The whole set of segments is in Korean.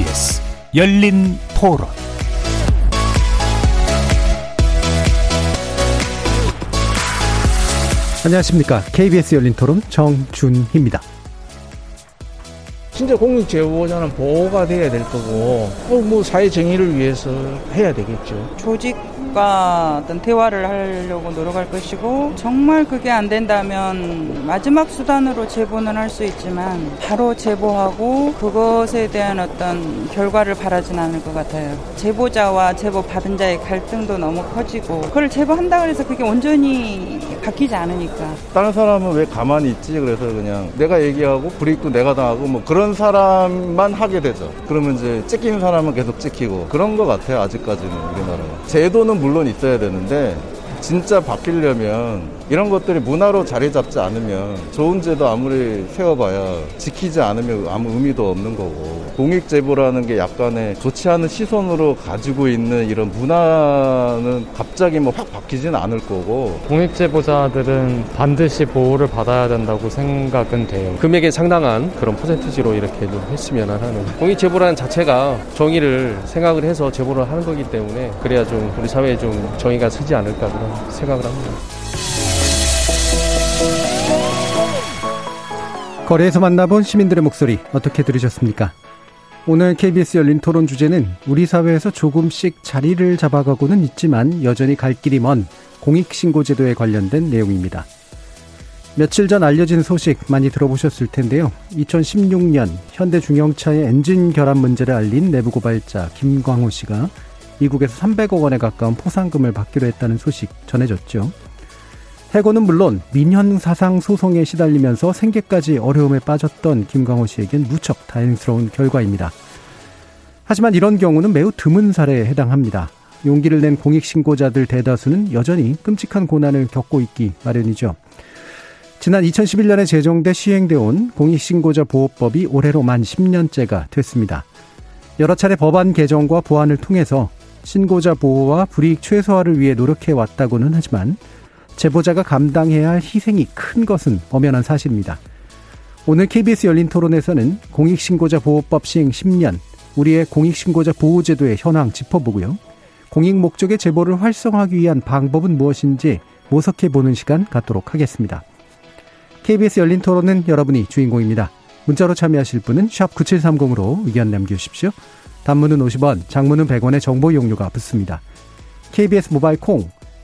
KBS 열린 토론 안녕하십니까. KBS 열린 토론 정준희입니다. 진짜 공익 제보자는 보호가 돼야 될 거고, 뭐 사회 정의를 위해서 해야 되겠죠. 조직 과 어떤 대화를 하려고 노력할 것이고 정말 그게 안 된다면 마지막 수단으로 제보는 할 수 있지만 바로 제보하고 그것에 대한 어떤 결과를 바라진 않을 것 같아요. 제보자와 제보 받은 자의 갈등도 너무 커지고 그걸 제보한다 그래서 그게 온전히 바뀌지 않으니까. 다른 사람은 왜 가만히 있지? 그래서 그냥 내가 얘기하고 불이익도 내가 당하고 뭐 그런 사람만 하게 되죠. 그러면 이제 찍히는 사람은 계속 찍히고 그런 것 같아요. 아직까지는 우리나라가. 제도는 물론 있어야 되는데 진짜 바뀌려면 이런 것들이 문화로 자리 잡지 않으면 좋은 제도 아무리 세워봐야 지키지 않으면 아무 의미도 없는 거고 공익제보라는 게 약간의 좋지 않은 시선으로 가지고 있는 이런 문화는 갑자기 뭐 확 바뀌지는 않을 거고 공익제보자들은 반드시 보호를 받아야 된다고 생각은 돼요. 금액에 상당한 그런 퍼센티지로 이렇게 좀 했으면 하는 공익제보라는 자체가 정의를 생각을 해서 제보를 하는 거기 때문에 그래야 좀 우리 사회에 좀 정의가 서지 않을까 그런 생각을 합니다. 거리에서 만나본 시민들의 목소리 어떻게 들으셨습니까? 오늘 KBS 열린 토론 주제는 우리 사회에서 조금씩 자리를 잡아가고는 있지만 여전히 갈 길이 먼 공익신고제도에 관련된 내용입니다. 며칠 전 알려진 소식 많이 들어보셨을 텐데요. 2016년 현대중형차의 엔진 결함 문제를 알린 내부 고발자 김광호 씨가 미국에서 300억 원에 가까운 포상금을 받기로 했다는 소식 전해졌죠. 해고는 물론 민현 사상 소송에 시달리면서 생계까지 어려움에 빠졌던 김광호 씨에겐 무척 다행스러운 결과입니다. 하지만 이런 경우는 매우 드문 사례에 해당합니다. 용기를 낸 공익신고자들 대다수는 여전히 끔찍한 고난을 겪고 있기 마련이죠. 지난 2011년에 제정돼 시행돼 온 공익신고자 보호법이 올해로 만 10년째가 됐습니다. 여러 차례 법안 개정과 보완을 통해서 신고자 보호와 불이익 최소화를 위해 노력해 왔다고는 하지만 제보자가 감당해야 할 희생이 큰 것은 엄연한 사실입니다. 오늘 KBS 열린 토론에서는 공익신고자 보호법 시행 10년, 우리의 공익신고자 보호제도의 현황 짚어보고요. 공익 목적의 제보를 활성화하기 위한 방법은 무엇인지 모색해 보는 시간 갖도록 하겠습니다. KBS 열린 토론은 여러분이 주인공입니다. 문자로 참여하실 분은 9730으로 의견 남겨주십시오. 단문은 50원, 장문은 100원의 정보 이용료가 붙습니다. KBS 모바일 콩,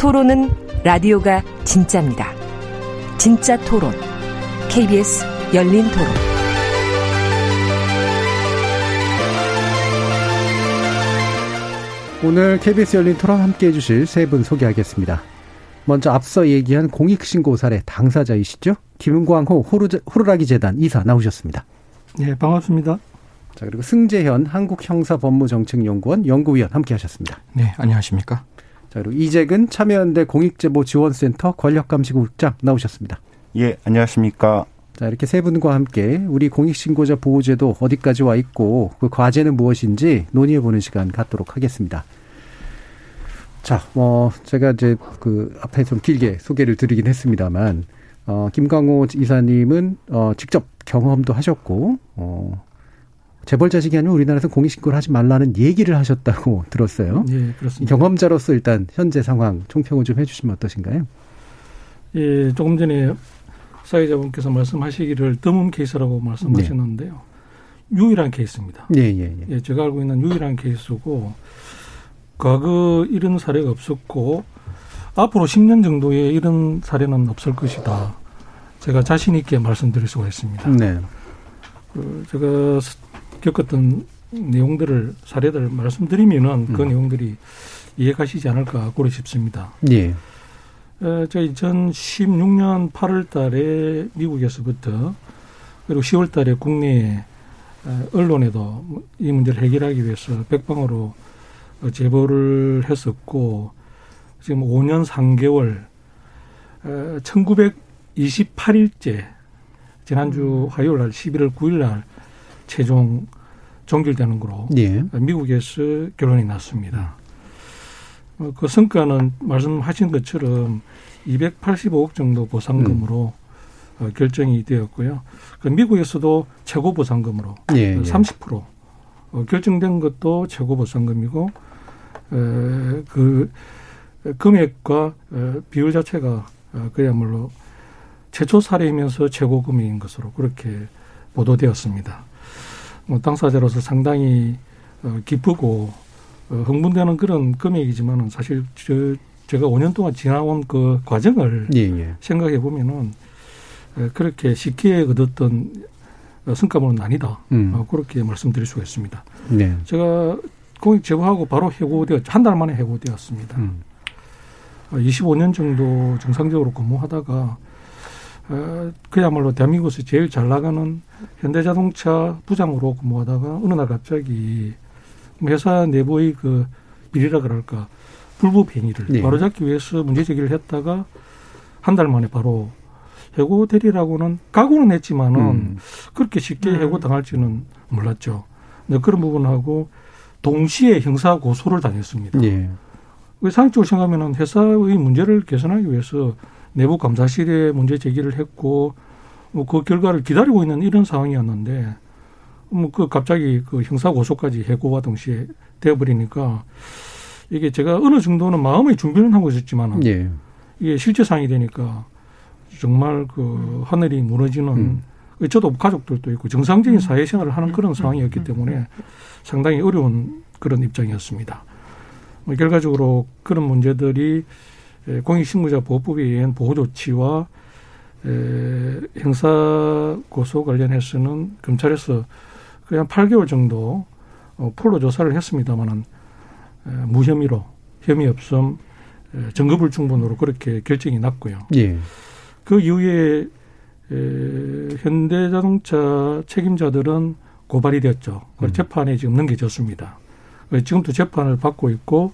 토론은 라디오가 진짜입니다. 진짜 토론. KBS 열린 토론. 오늘 KBS 열린 토론 함께 해주실 세 분 소개하겠습니다. 먼저 앞서 얘기한 공익신고 사례 당사자이시죠? 김은광호 호루라기 재단 이사 나오셨습니다. 네, 반갑습니다. 자, 그리고 승재현 한국형사법무정책연구원 연구위원 함께 하셨습니다. 네, 안녕하십니까? 자, 그리고 이재근 참여연대 공익제보지원센터 권력감시국장 나오셨습니다. 예, 안녕하십니까? 자, 이렇게 세 분과 함께 우리 공익신고자 보호제도 어디까지 와 있고 그 과제는 무엇인지 논의해보는 시간 갖도록 하겠습니다. 자, 뭐, 제가 이제 그 앞에 좀 길게 소개를 드리긴 했습니다만, 어, 김광호 이사님은, 어, 직접 경험도 하셨고, 어, 재벌 자식이 아니면 우리나라에서 공익신고를 하지 말라는 얘기를 하셨다고 들었어요. 예, 그렇습니다. 경험자로서 일단 현재 상황 총평을 좀 해주시면 어떠신가요? 예, 조금 전에 사회자분께서 말씀하시기를 드문 케이스라고 말씀하셨는데요. 네. 유일한 케이스입니다. 예, 예, 예. 예, 제가 알고 있는 유일한 케이스고, 과거 이런 사례가 없었고, 앞으로 10년 정도에 이런 사례는 없을 것이다. 제가 자신 있게 말씀드릴 수가 있습니다. 네. 그 제가 겪었던 내용들을 사례들 말씀드리면은 그 음. 내용들이 이해가시지 않을까 고려 싶습니다. 예. 에, 제가 2016년 8월 달에 미국에서부터 그리고 10월 달에 국내에 에, 언론에도 이 문제를 해결하기 위해서 백방으로 어, 제보를 했었고 지금 5년 3개월 에, 1928일째 지난주 화요일 날 11월 9일 날 최종 종결되는 거로 예. 미국에서 결론이 났습니다. 어, 그 성과는 말씀하신 것처럼 285억 정도 보상금으로 어, 결정이 되었고요. 그 미국에서도 최고 보상금으로 예, 예. 30% 어, 결정된 것도 최고 보상금이고 에, 그 금액과 어, 비율 자체가 어, 그야말로 최초 사례이면서 최고 금액인 것으로 그렇게 보도되었습니다. 뭐 당사자로서 상당히 어, 기쁘고 어, 흥분되는 그런 금액이지만은 사실 저 제가 5년 동안 지나온 그 과정을 예, 예. 생각해 보면은 에, 그렇게 쉽게 얻었던 어, 성과물은 아니다. 음. 어, 그렇게 말씀드릴 수가 있습니다. 네. 제가 공익 제보하고 바로 해고되었, 한 달 만에 해고되었습니다. 음. 어, 25년 정도 정상적으로 근무하다가 어, 그야말로 대한민국에서 제일 잘 나가는 현대자동차 부장으로 근무하다가 어느 날 갑자기 회사 내부의 그 비리라 그럴까 불법 행위를 네. 바로잡기 위해서 문제 제기를 했다가 한 달 만에 바로 해고 대리라고는 각오는 했지만은 음. 그렇게 쉽게 해고 당할지는 몰랐죠. 근데 그런 부분하고 동시에 형사 고소를 당했습니다. 예. 그 상식적으로 생각하면 회사의 문제를 개선하기 위해서 내부 감사실에 문제 제기를 했고 뭐 그 결과를 기다리고 있는 이런 상황이었는데 뭐 그 갑자기 그 형사 고소까지 해고와 동시에 되어버리니까 이게 제가 어느 정도는 마음의 준비는 하고 있었지만은 예. 이게 실제 상황이 되니까 정말 그 하늘이 무너지는 음. 저도 가족들도 있고 정상적인 사회생활을 하는 그런 상황이었기 때문에 상당히 어려운 그런 입장이었습니다. 뭐 결과적으로 그런 문제들이 에, 공익신고자 보호법에 의한 보호 조치와 에, 형사 고소 관련해서는 검찰에서 그냥 8개월 정도 어, 폴로 조사를 했습니다마는 에, 무혐의로 혐의 없음 에, 증거불충분으로 그렇게 결정이 났고요. 예. 그 이후에 에, 현대자동차 책임자들은 고발이 됐죠. 그 음. 재판에 지금 넘겨졌습니다. 그래서 지금도 재판을 받고 있고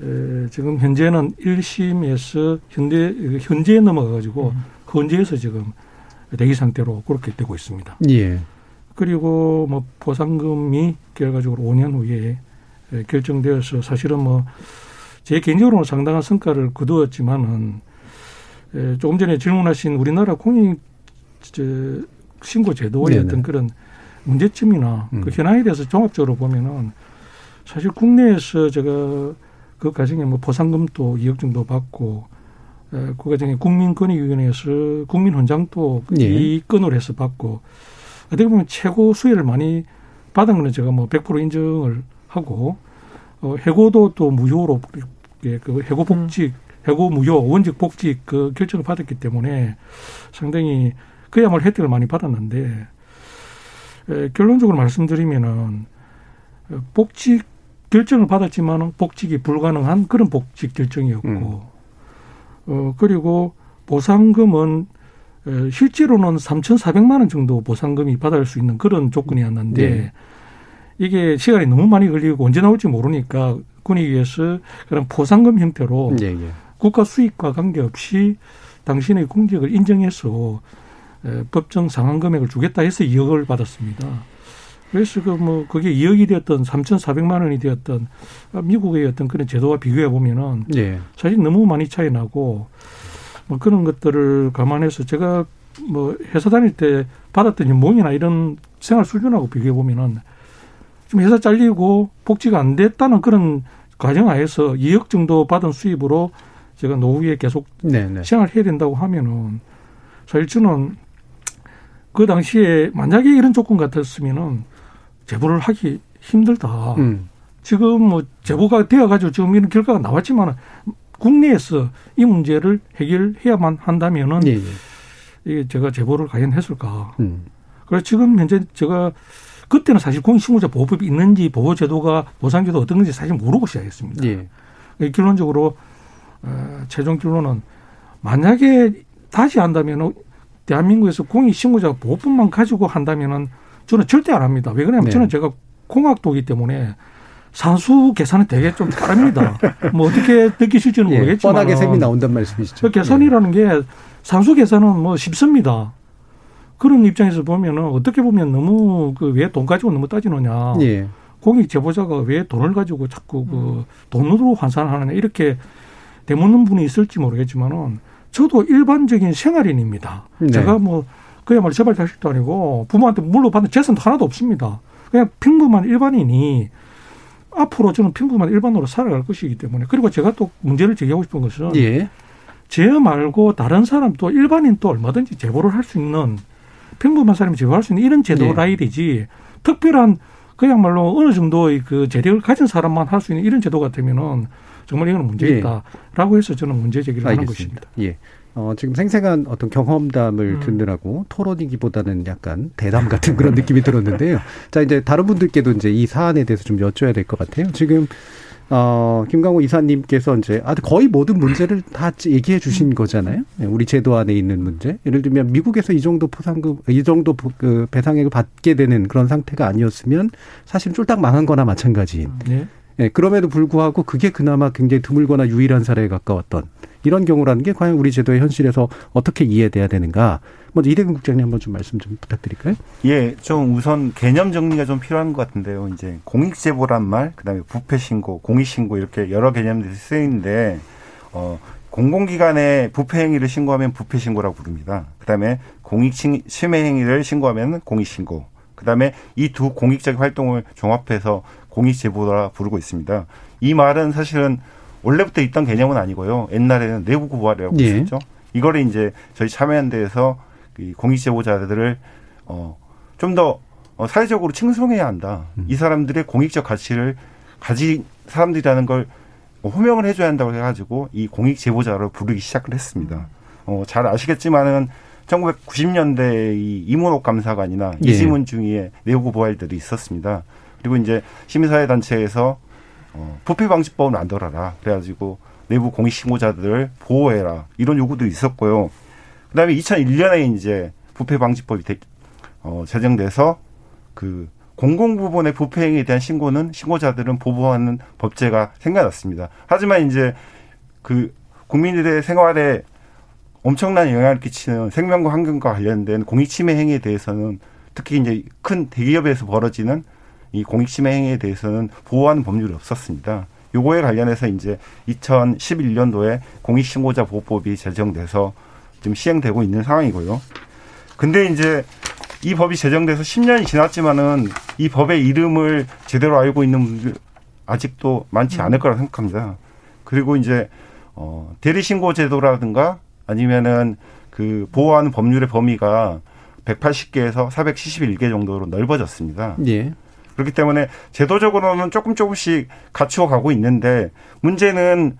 에, 지금 현재는 1심에서 현대 현재에 넘어가 가지고 헌재에서 지금 대기 상태로 그렇게 되고 있습니다. 예. 그리고 뭐 보상금이 결과적으로 5년 후에 에, 결정되어서 사실은 뭐 제 개인적으로는 상당한 성과를 거두었지만은 에, 조금 전에 질문하신 우리나라 공익 저, 신고 제도의 네네. 어떤 그런 문제점이나 음. 그 현황에 대해서 종합적으로 보면은 사실 국내에서 제가 그 과정에 뭐 보상금도 2억 정도 받고 에, 그 과정에 국민권익위원회에서 국민훈장도 예. 이 건으로 해서 받고 어떻게 보면 최고 수혜를 많이 받은 거는 제가 뭐 100% 인정을 하고 어, 해고도 또 무효로 예, 그 해고 복직, 해고 무효, 원직 복직 그 결정을 받았기 때문에 상당히 그야말로 혜택을 많이 받았는데 에, 결론적으로 말씀드리면은 어, 복직 결정을 받았지만은 복직이 불가능한 그런 복직 결정이었고 음. 어 그리고 보상금은 에, 실제로는 3,400만 원 정도 보상금이 받을 수 있는 그런 조건이었는데 네. 이게 시간이 너무 많이 걸리고 언제 나올지 모르니까 군의위에서 그런 보상금 형태로 예, 예. 국가 수익과 관계없이 당신의 공직을 인정해서 에, 법정 상한 금액을 주겠다 해서 2억을 받았습니다. 그래서 그 뭐 그게 2억이 되었던 3,400만 원이 되었던 미국의 어떤 그런 제도와 비교해 보면은 예. 사실 너무 많이 차이 나고 뭐 그런 것들을 감안해서 제가 뭐 회사 다닐 때 받았던 연봉이나 이런 생활 수준하고 비교해 보면은 좀 회사 잘리고 복지가 안 됐다는 그런 과정 하에서 2억 정도 받은 수입으로 제가 노후에 계속 네, 네. 생활해야 된다고 하면은 사실 저는 그 당시에 만약에 이런 조건 같았으면은 제보를 하기 힘들다. 음. 지금 뭐 제보가 되어가지고 지금 이런 결과가 나왔지만 국내에서 이 문제를 해결해야만 한다면은 예, 예. 이게 제가 제보를 과연 했을까. 음. 그래서 지금 현재 제가 그때는 사실 공익신고자 보호법이 있는지 보호제도가 보상제도 어떤 건지 사실 모르고 시작했습니다. 예. 결론적으로 어, 최종 결론은 만약에 다시 한다면은 대한민국에서 공익신고자 보호법만 가지고 한다면은 저는 절대 안 합니다. 왜 그러냐면 네. 저는 제가 공학도기 때문에 산수 계산은 되게 좀 다릅니다. 뭐 어떻게 느끼실지는 예, 모르겠지만 뻔하게 셈이 나온단 말씀이시죠. 저 계산이라는 게 산수 계산은 뭐 쉽습니다. 그런 입장에서 보면은 어떻게 보면 너무 그 왜 돈 가지고 너무 따지느냐. 예. 예. 공익 제보자가 왜 돈을 가지고 자꾸 그 돈으로 환산하느냐 이렇게 되묻는 분이 있을지 모르겠지만은 저도 일반적인 생활인입니다. 네. 제가 뭐 그야말로 재발 자식도 아니고 부모한테 물러받는 재산도 하나도 없습니다. 그냥 평범한 일반인이 앞으로 저는 평범한 일반으로 살아갈 것이기 때문에 그리고 제가 또 문제를 제기하고 싶은 것은 예. 제 말고 다른 사람 또 일반인 또 얼마든지 제보를 할 수 있는 평범한 사람이 제보할 수 있는 이런 제도 예. 특별한 그야말로 어느 정도의 그 재력을 가진 사람만 할 수 있는 이런 제도 같으면은 정말 이거는 문제 예. 있다라고 해서 저는 문제 제기를 하는 알겠습니다. 것입니다. 예. 어, 지금 생생한 어떤 경험담을 음. 듣느라고 토론이기보다는 약간 대담 같은 그런 느낌이 들었는데요. 자, 이제 다른 분들께도 이제 이 사안에 대해서 좀 여쭤야 될 것 같아요. 지금 어, 김강호 이사님께서 이제 아, 거의 모든 문제를 다 얘기해 주신 거잖아요. 예, 우리 제도 안에 있는 문제. 예를 들면 미국에서 이 정도 포상금, 이 정도 보- 그 배상액을 받게 되는 그런 상태가 아니었으면 사실 쫄딱 망한 거나 마찬가지인. 예. 예, 그럼에도 불구하고 그게 그나마 굉장히 드물거나 유일한 사례에 가까웠던 이런 경우라는 게 과연 우리 제도의 현실에서 어떻게 이해돼야 되는가? 먼저 이대근 국장님 한번 좀 말씀 좀 부탁드릴까요? 예, 좀 우선 개념 정리가 좀 필요한 것 같은데요. 이제 공익 제보란 말, 그다음에 부패 신고, 공익 신고 이렇게 여러 개념들이 쓰이는데 어, 공공기관에 부패 행위를 신고하면 부패 신고라고 부릅니다. 그다음에 공익 침- 침해 행위를 신고하면 공익 신고. 그다음에 이 두 공익적 활동을 종합해서 공익 제보라 부르고 있습니다. 이 말은 사실은 원래부터 있던 개념은 아니고요. 옛날에는 내부 고발이라고 예. 했었죠. 이거를 이제 저희 참여연대에서 이 공익 제보자들을 어, 좀더 어, 사회적으로 칭송해야 한다. 이 사람들의 공익적 가치를 가진 사람들이라는 걸 호명을 해줘야 한다고 해가지고 이 공익 제보자를 부르기 시작을 했습니다. 어, 잘 아시겠지만은 1990년대 이 이문옥 감사관이나 예. 이지문 중위에 내부 고발들이 있었습니다. 그리고 이제 시민사회 단체에서 어, 부패 방지법을 만들어라. 그래가지고 내부 공익 신고자들을 보호해라. 이런 요구도 있었고요. 그다음에 2001년에 이제 부패 방지법이 되- 어, 제정돼서 그 공공 부분의 부패 행위에 대한 신고는 신고자들은 보호하는 법제가 생겨났습니다. 하지만 이제 그 국민들의 생활에 엄청난 영향을 끼치는 생명과 환경과 관련된 공익 침해 행위에 대해서는 특히 이제 큰 대기업에서 벌어지는 이 공익침해 행위에 대해서는 보호하는 법률이 없었습니다. 요거에 관련해서 이제 2011년도에 공익신고자 보호법이 제정돼서 지금 시행되고 있는 상황이고요. 근데 이제 이 법이 제정돼서 10년이 지났지만은 이 법의 이름을 제대로 알고 있는 분들 아직도 많지 않을 거라고 생각합니다. 그리고 이제 어 대리 신고 제도라든가 아니면은 그 보호하는 법률의 범위가 180개에서 471개 정도로 넓어졌습니다. 예. 그렇기 때문에 제도적으로는 조금 조금씩 갖추어 가고 있는데 문제는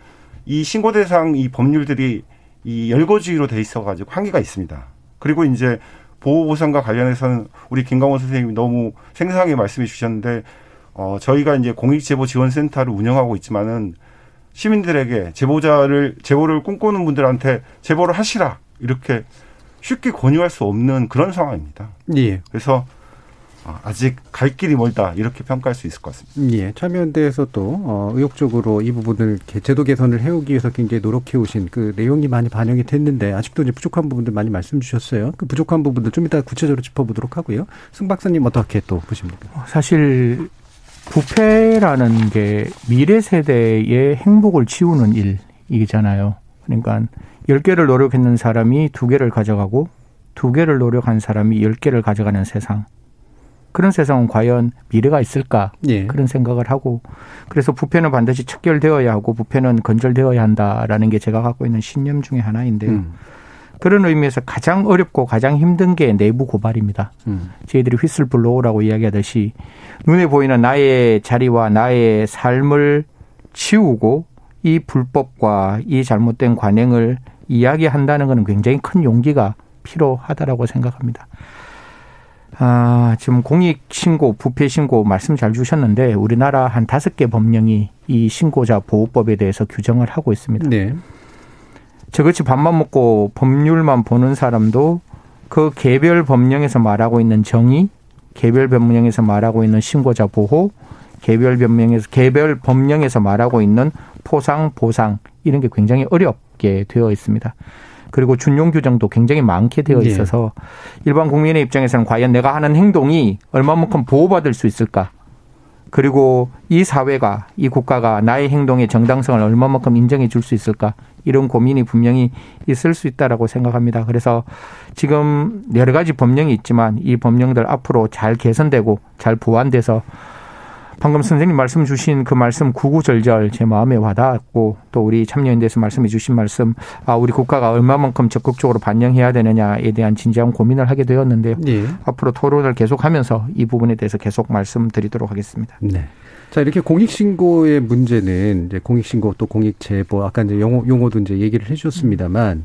이 신고 대상 이 법률들이 이 열거주의로 돼 있어 가지고 한계가 있습니다. 그리고 이제 보호 보상과 관련해서는 우리 김강원 선생님이 너무 생생하게 말씀해 주셨는데 어 저희가 이제 공익 제보 지원 센터를 운영하고 있지만은 시민들에게 제보자를 제보를 꿈꾸는 분들한테 제보를 하시라 이렇게 쉽게 권유할 수 없는 그런 상황입니다. 예. 그래서 아, 아직 갈 길이 멀다 이렇게 평가할 수 있을 것 같습니다. 예. 참여연대에서 또, 어, 의욕적으로 이 부분을 개- 제도 개선을 해오기 위해서 굉장히 노력해 오신 그 내용이 많이 반영이 됐는데 아직도 이제 부족한 부분들 많이 말씀 주셨어요. 그 부족한 부분들 좀 이따 구체적으로 짚어보도록 하고요. 승 박사님 어떻게 또 보십니까? 사실 부패라는 게 미래 세대의 행복을 지우는 일이잖아요. 그러니까 10개를 노력했는 사람이 2개를 가져가고 2개를 노력한 사람이 10개를 가져가는 세상. 그런 세상은 과연 미래가 있을까? 예. 그런 생각을 하고 그래서 부패는 반드시 척결되어야 하고 부패는 건절되어야 한다라는 게 제가 갖고 있는 신념 중에 하나인데요. 음. 그런 의미에서 가장 어렵고 가장 힘든 게 내부 고발입니다. 음. 저희들이 휘슬 블로우라고 이야기하듯이 눈에 보이는 나의 자리와 나의 삶을 치우고 이 불법과 이 잘못된 관행을 이야기한다는 것은 굉장히 큰 용기가 필요하다라고 생각합니다. 아, 지금 공익 신고, 부패 신고 말씀 잘 주셨는데 우리나라 한 다섯 개 법령이 이 신고자 보호법에 대해서 규정을 하고 있습니다. 네. 저같이 밥만 먹고 법률만 보는 사람도 그 개별 법령에서 말하고 있는 정의, 개별 법령에서 말하고 있는 신고자 보호, 개별 법령에서 개별 법령에서 말하고 있는 포상 보상 이런 게 굉장히 어렵게 되어 있습니다. 그리고 준용 규정도 굉장히 많게 되어 예. 있어서 일반 국민의 입장에서는 과연 내가 하는 행동이 얼마만큼 보호받을 수 있을까? 그리고 이 사회가 이 국가가 나의 행동의 정당성을 얼마만큼 인정해 줄 수 있을까? 이런 고민이 분명히 있을 수 있다라고 생각합니다. 그래서 지금 여러 가지 법령이 있지만 이 법령들 앞으로 잘 개선되고 잘 보완돼서 방금 선생님 말씀 주신 그 말씀 구구절절 제 마음에 와닿았고 또 우리 참여연대에서 말씀해 주신 말씀 아 우리 국가가 얼마만큼 적극적으로 반영해야 되느냐에 대한 진지한 고민을 하게 되었는데요. 예. 앞으로 토론을 계속하면서 이 부분에 대해서 계속 말씀드리도록 하겠습니다. 네. 자, 이렇게 공익 신고의 문제는 이제 공익 신고 또 공익 제보, 아까 이제 용어, 용어도 이제 얘기를 해 주셨습니다만,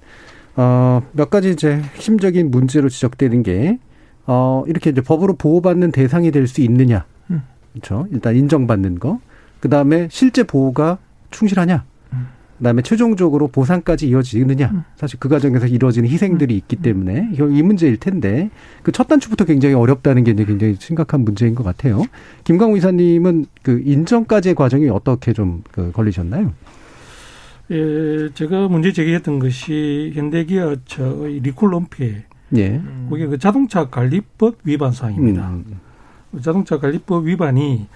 어, 몇 가지 이제 핵심적인 문제로 지적되는 게, 어, 이렇게 이제 법으로 보호받는 대상이 될 수 있느냐. 그렇죠. 일단 인정받는 거. 그 다음에 실제 보호가 충실하냐. 그다음에 최종적으로 보상까지 이어지느냐. 사실 그 과정에서 이루어지는 희생들이 있기 때문에 이 문제일 텐데 그 첫 단추부터 굉장히 어렵다는 게 이제 굉장히 심각한 문제인 것 같아요. 김광우 이사님은 그 인정까지의 과정이 어떻게 좀 그 걸리셨나요? 예, 제가 문제 제기했던 것이 현대기아차의 리콜 은폐. 예. 그게 그 자동차 관리법 위반 사항입니다. 음. 자동차 관리법 위반이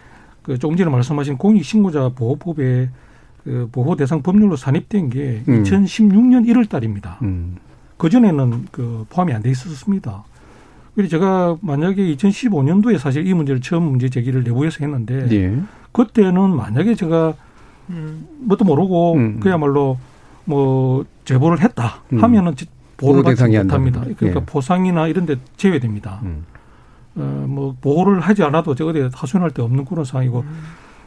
그 조금 전에 말씀하신 공익신고자 보호법에 그 보호 대상 법률로 산입된 게 음. 2016년 1월 달입니다. 음. 그 전에는 그 포함이 안 돼 있었습니다. 그래서 제가 만약에 2015년도에 사실 이 문제를 처음 문제 제기를 내부에서 했는데 예. 그때는 만약에 제가 뭣도 모르고 음. 그야말로 뭐 제보를 했다 음. 하면은 보호를 보호 받지 대상이 못합니다. 그러니까 예. 포상이나 이런 데 제외됩니다. 음. 어, 뭐 보호를 하지 않아도 저 어디 하소연할 데 없는 그런 상황이고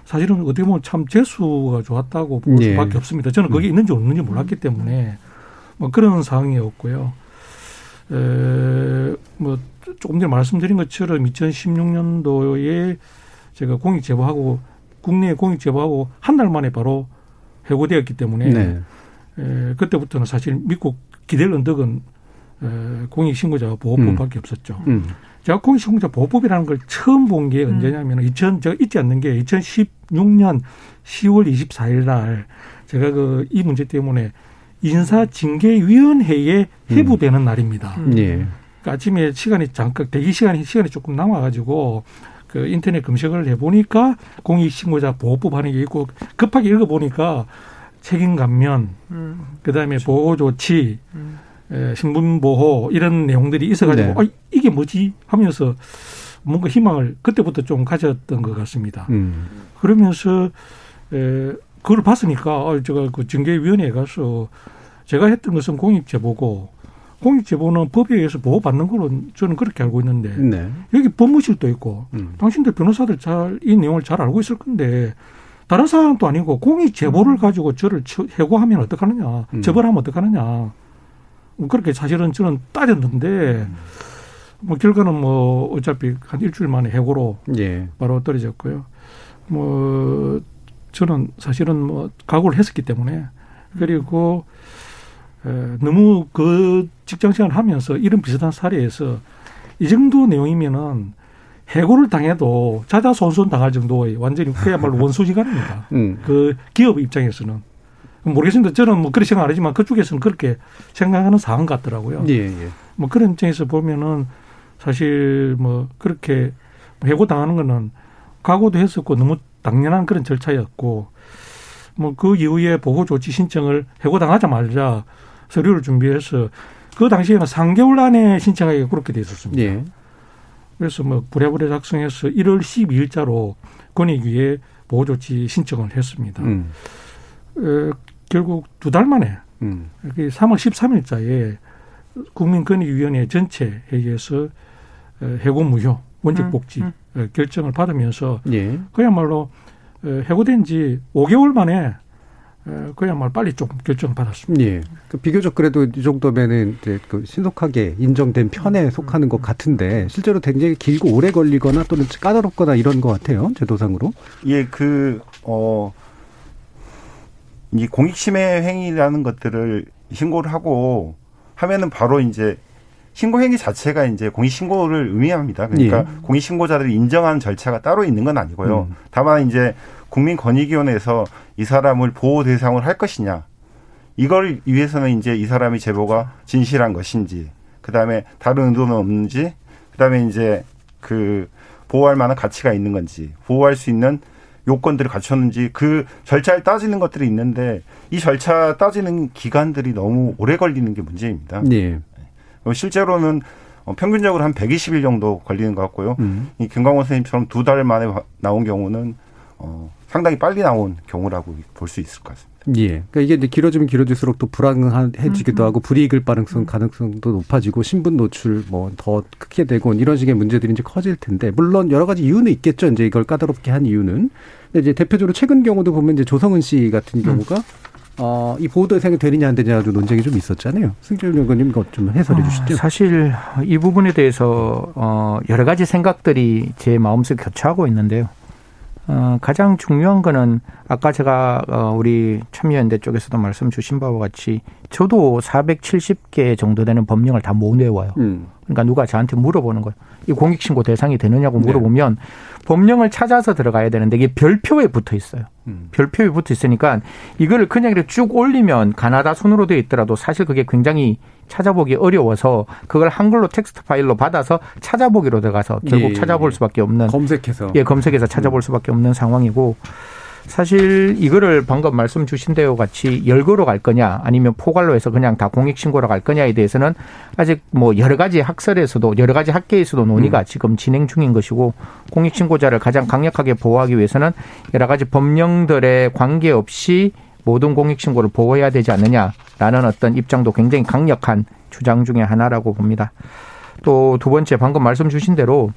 사실은 어떻게 보면 참 재수가 좋았다고 볼 예. 수밖에 없습니다. 저는 거기 있는지 없는지 몰랐기 때문에 뭐 그런 상황이었고요. 에, 뭐 조금 전에 말씀드린 것처럼 2016년도에 제가 공익 제보하고 국내에 공익 제보하고 한 달 만에 바로 해고되었기 때문에 네. 에, 그때부터는 사실 믿고 기댈 언덕은 에, 공익신고자 보호법밖에 없었죠. 음. 제가 공익신고자 보호법이라는 걸 처음 본 게 언제냐면 2000 제가 잊지 않는 게 2016년 10월 24일 날 제가 그 이 문제 때문에 인사징계위원회에 회부되는 날입니다. 예. 그러니까 아침에 시간이 잠깐 대기 시간이 시간이 조금 남아가지고 그 인터넷 검색을 해보니까 공익신고자 보호법 하는 게 있고 급하게 읽어보니까 책임 감면, 그다음에 보호 조치, 에, 신분 보호 이런 내용들이 있어가지고 네. 어, 이게 뭐지 하면서 뭔가 희망을 그때부터 좀 가졌던 것 같습니다. 음. 그러면서 에, 그걸 봤으니까 어, 제가 그 징계위원회에 가서 제가 했던 것은 공익제보고 공익제보는 법에 의해서 보호받는 걸로 저는 그렇게 알고 있는데 네. 여기 법무실도 있고 음. 당신들 변호사들 잘 이 내용을 잘 알고 있을 건데 다른 사람도 아니고 공익 제보를 가지고 저를 처- 해고하면 어떡하느냐 음. 처벌하면 어떡하느냐 뭐 그렇게 사실은 저는 따졌는데 뭐 결과는 뭐 어차피 한 일주일 만에 해고로 예. 바로 떨어졌고요. 뭐 저는 사실은 뭐 각오를 했었기 때문에 그리고 에, 너무 그 직장 생활을 하면서 이런 비슷한 사례에서 이 정도 내용이면은 해고를 당해도 자자손손 당할 정도의 완전히 그야말로 원수지간입니다. 음. 그 기업 입장에서는 모르겠습니다. 저는 뭐 그렇게 생각 안 하지만 그쪽에서는 그렇게 생각하는 상황 같더라고요. 예, 예. 뭐 그런 입장에서 보면은 사실 뭐 그렇게 해고 당하는 거는 각오도 했었고 너무 당연한 그런 절차였고 뭐 그 이후에 보호 조치 신청을 해고 당하자 말자 서류를 준비해서 그 당시에는 3개월 안에 신청하기가 그렇게 돼 있었습니다. 예. 그래서 뭐 부랴부랴 작성해서 1월 12일자로 권익위에 보호 조치 신청을 했습니다. 음. 어, 결국 두 달 만에 음. 그 3월 13일자에 국민권익위원회 전체 회의에서 어, 해고 무효 원칙 복지 어, 결정을 받으면서 예. 그야말로 어, 해고된 지 5개월 만에 어, 그야말로 빨리 좀 결정을 받았습니다. 예. 그 비교적 그래도 이 정도면은 이제 그 신속하게 인정된 편에 속하는 것 같은데 실제로 굉장히 길고 오래 걸리거나 또는 까다롭거나 이런 것 같아요 제도상으로. 예, 그, 어, 이 공익침해 행위라는 것들을 신고를 하고 하면은 바로 이제 신고 행위 자체가 이제 공익 신고를 의미합니다. 그러니까 예. 공익 신고자들이 인정하는 절차가 따로 있는 건 아니고요. 음. 다만 이제 국민권익위원회에서 이 사람을 보호 대상을 할 것이냐 이걸 위해서는 이제 이 사람이 제보가 진실한 것인지 그 다음에 다른 의도는 없는지 그 다음에 이제 그 보호할 만한 가치가 있는 건지 보호할 수 있는 요건들을 갖췄는지 그 절차를 따지는 것들이 있는데 이 절차 따지는 기간들이 너무 오래 걸리는 게 문제입니다. 네. 실제로는 평균적으로 한 120일 정도 걸리는 것 같고요. 음. 이 김광원 선생님처럼 두 달 만에 나온 경우는 어, 상당히 빨리 나온 경우라고 볼 수 있을 것 같습니다. 예. 그러니까 이게 이제 길어지면 길어질수록 또 불안해지기도 음, 음. 하고 불이익을 가능성 가능성도 높아지고 신분 노출 뭐 더 크게 되고 이런 식의 문제들이 이제 커질 텐데 물론 여러 가지 이유는 있겠죠. 이제 이걸 까다롭게 한 이유는 근데 이제 대표적으로 최근 경우도 보면 이제 조성은 씨 같은 음. 경우가 음. 어, 이 보호 대상이 되느냐 안 되느냐 도 논쟁이 좀 있었잖아요. 승길 의원님 이것 좀 해설해 어, 주시죠. 어, 사실 이 부분에 대해서 어, 여러 가지 생각들이 제 마음속에 교차하고 있는데요. 어, 가장 중요한 거는 아까 제가 어, 우리 참여연대 쪽에서도 말씀 주신 바와 같이 저도 470개 정도 되는 법령을 다 못 외워요. 음. 그러니까 누가 저한테 물어보는 거예요. 이 공익신고 대상이 되느냐고 네. 물어보면 네. 법령을 찾아서 들어가야 되는데 이게 별표에 붙어 있어요. 음. 별표에 붙어 있으니까 이거를 그냥 이렇게 쭉 올리면 가나다 손으로 되어 있더라도 사실 그게 굉장히 찾아보기 어려워서 그걸 한글로 텍스트 파일로 받아서 찾아보기로 들어가서 결국 예, 찾아볼 수밖에 없는 검색해서 예 검색해서 찾아볼 수밖에 없는 상황이고 사실 이거를 방금 말씀 주신 대로 같이 열거로 갈 거냐 아니면 포괄로 해서 그냥 다 공익 신고로 갈 거냐에 대해서는 아직 뭐 여러 가지 학설에서도 여러 가지 학계에서도 논의가 음. 지금 진행 중인 것이고 공익 신고자를 가장 강력하게 보호하기 위해서는 여러 가지 법령들에 관계없이 모든 공익 신고를 보호해야 되지 않느냐라는 어떤 입장도 굉장히 강력한 주장 중의 하나라고 봅니다. 또 두 번째 방금 말씀 주신 대로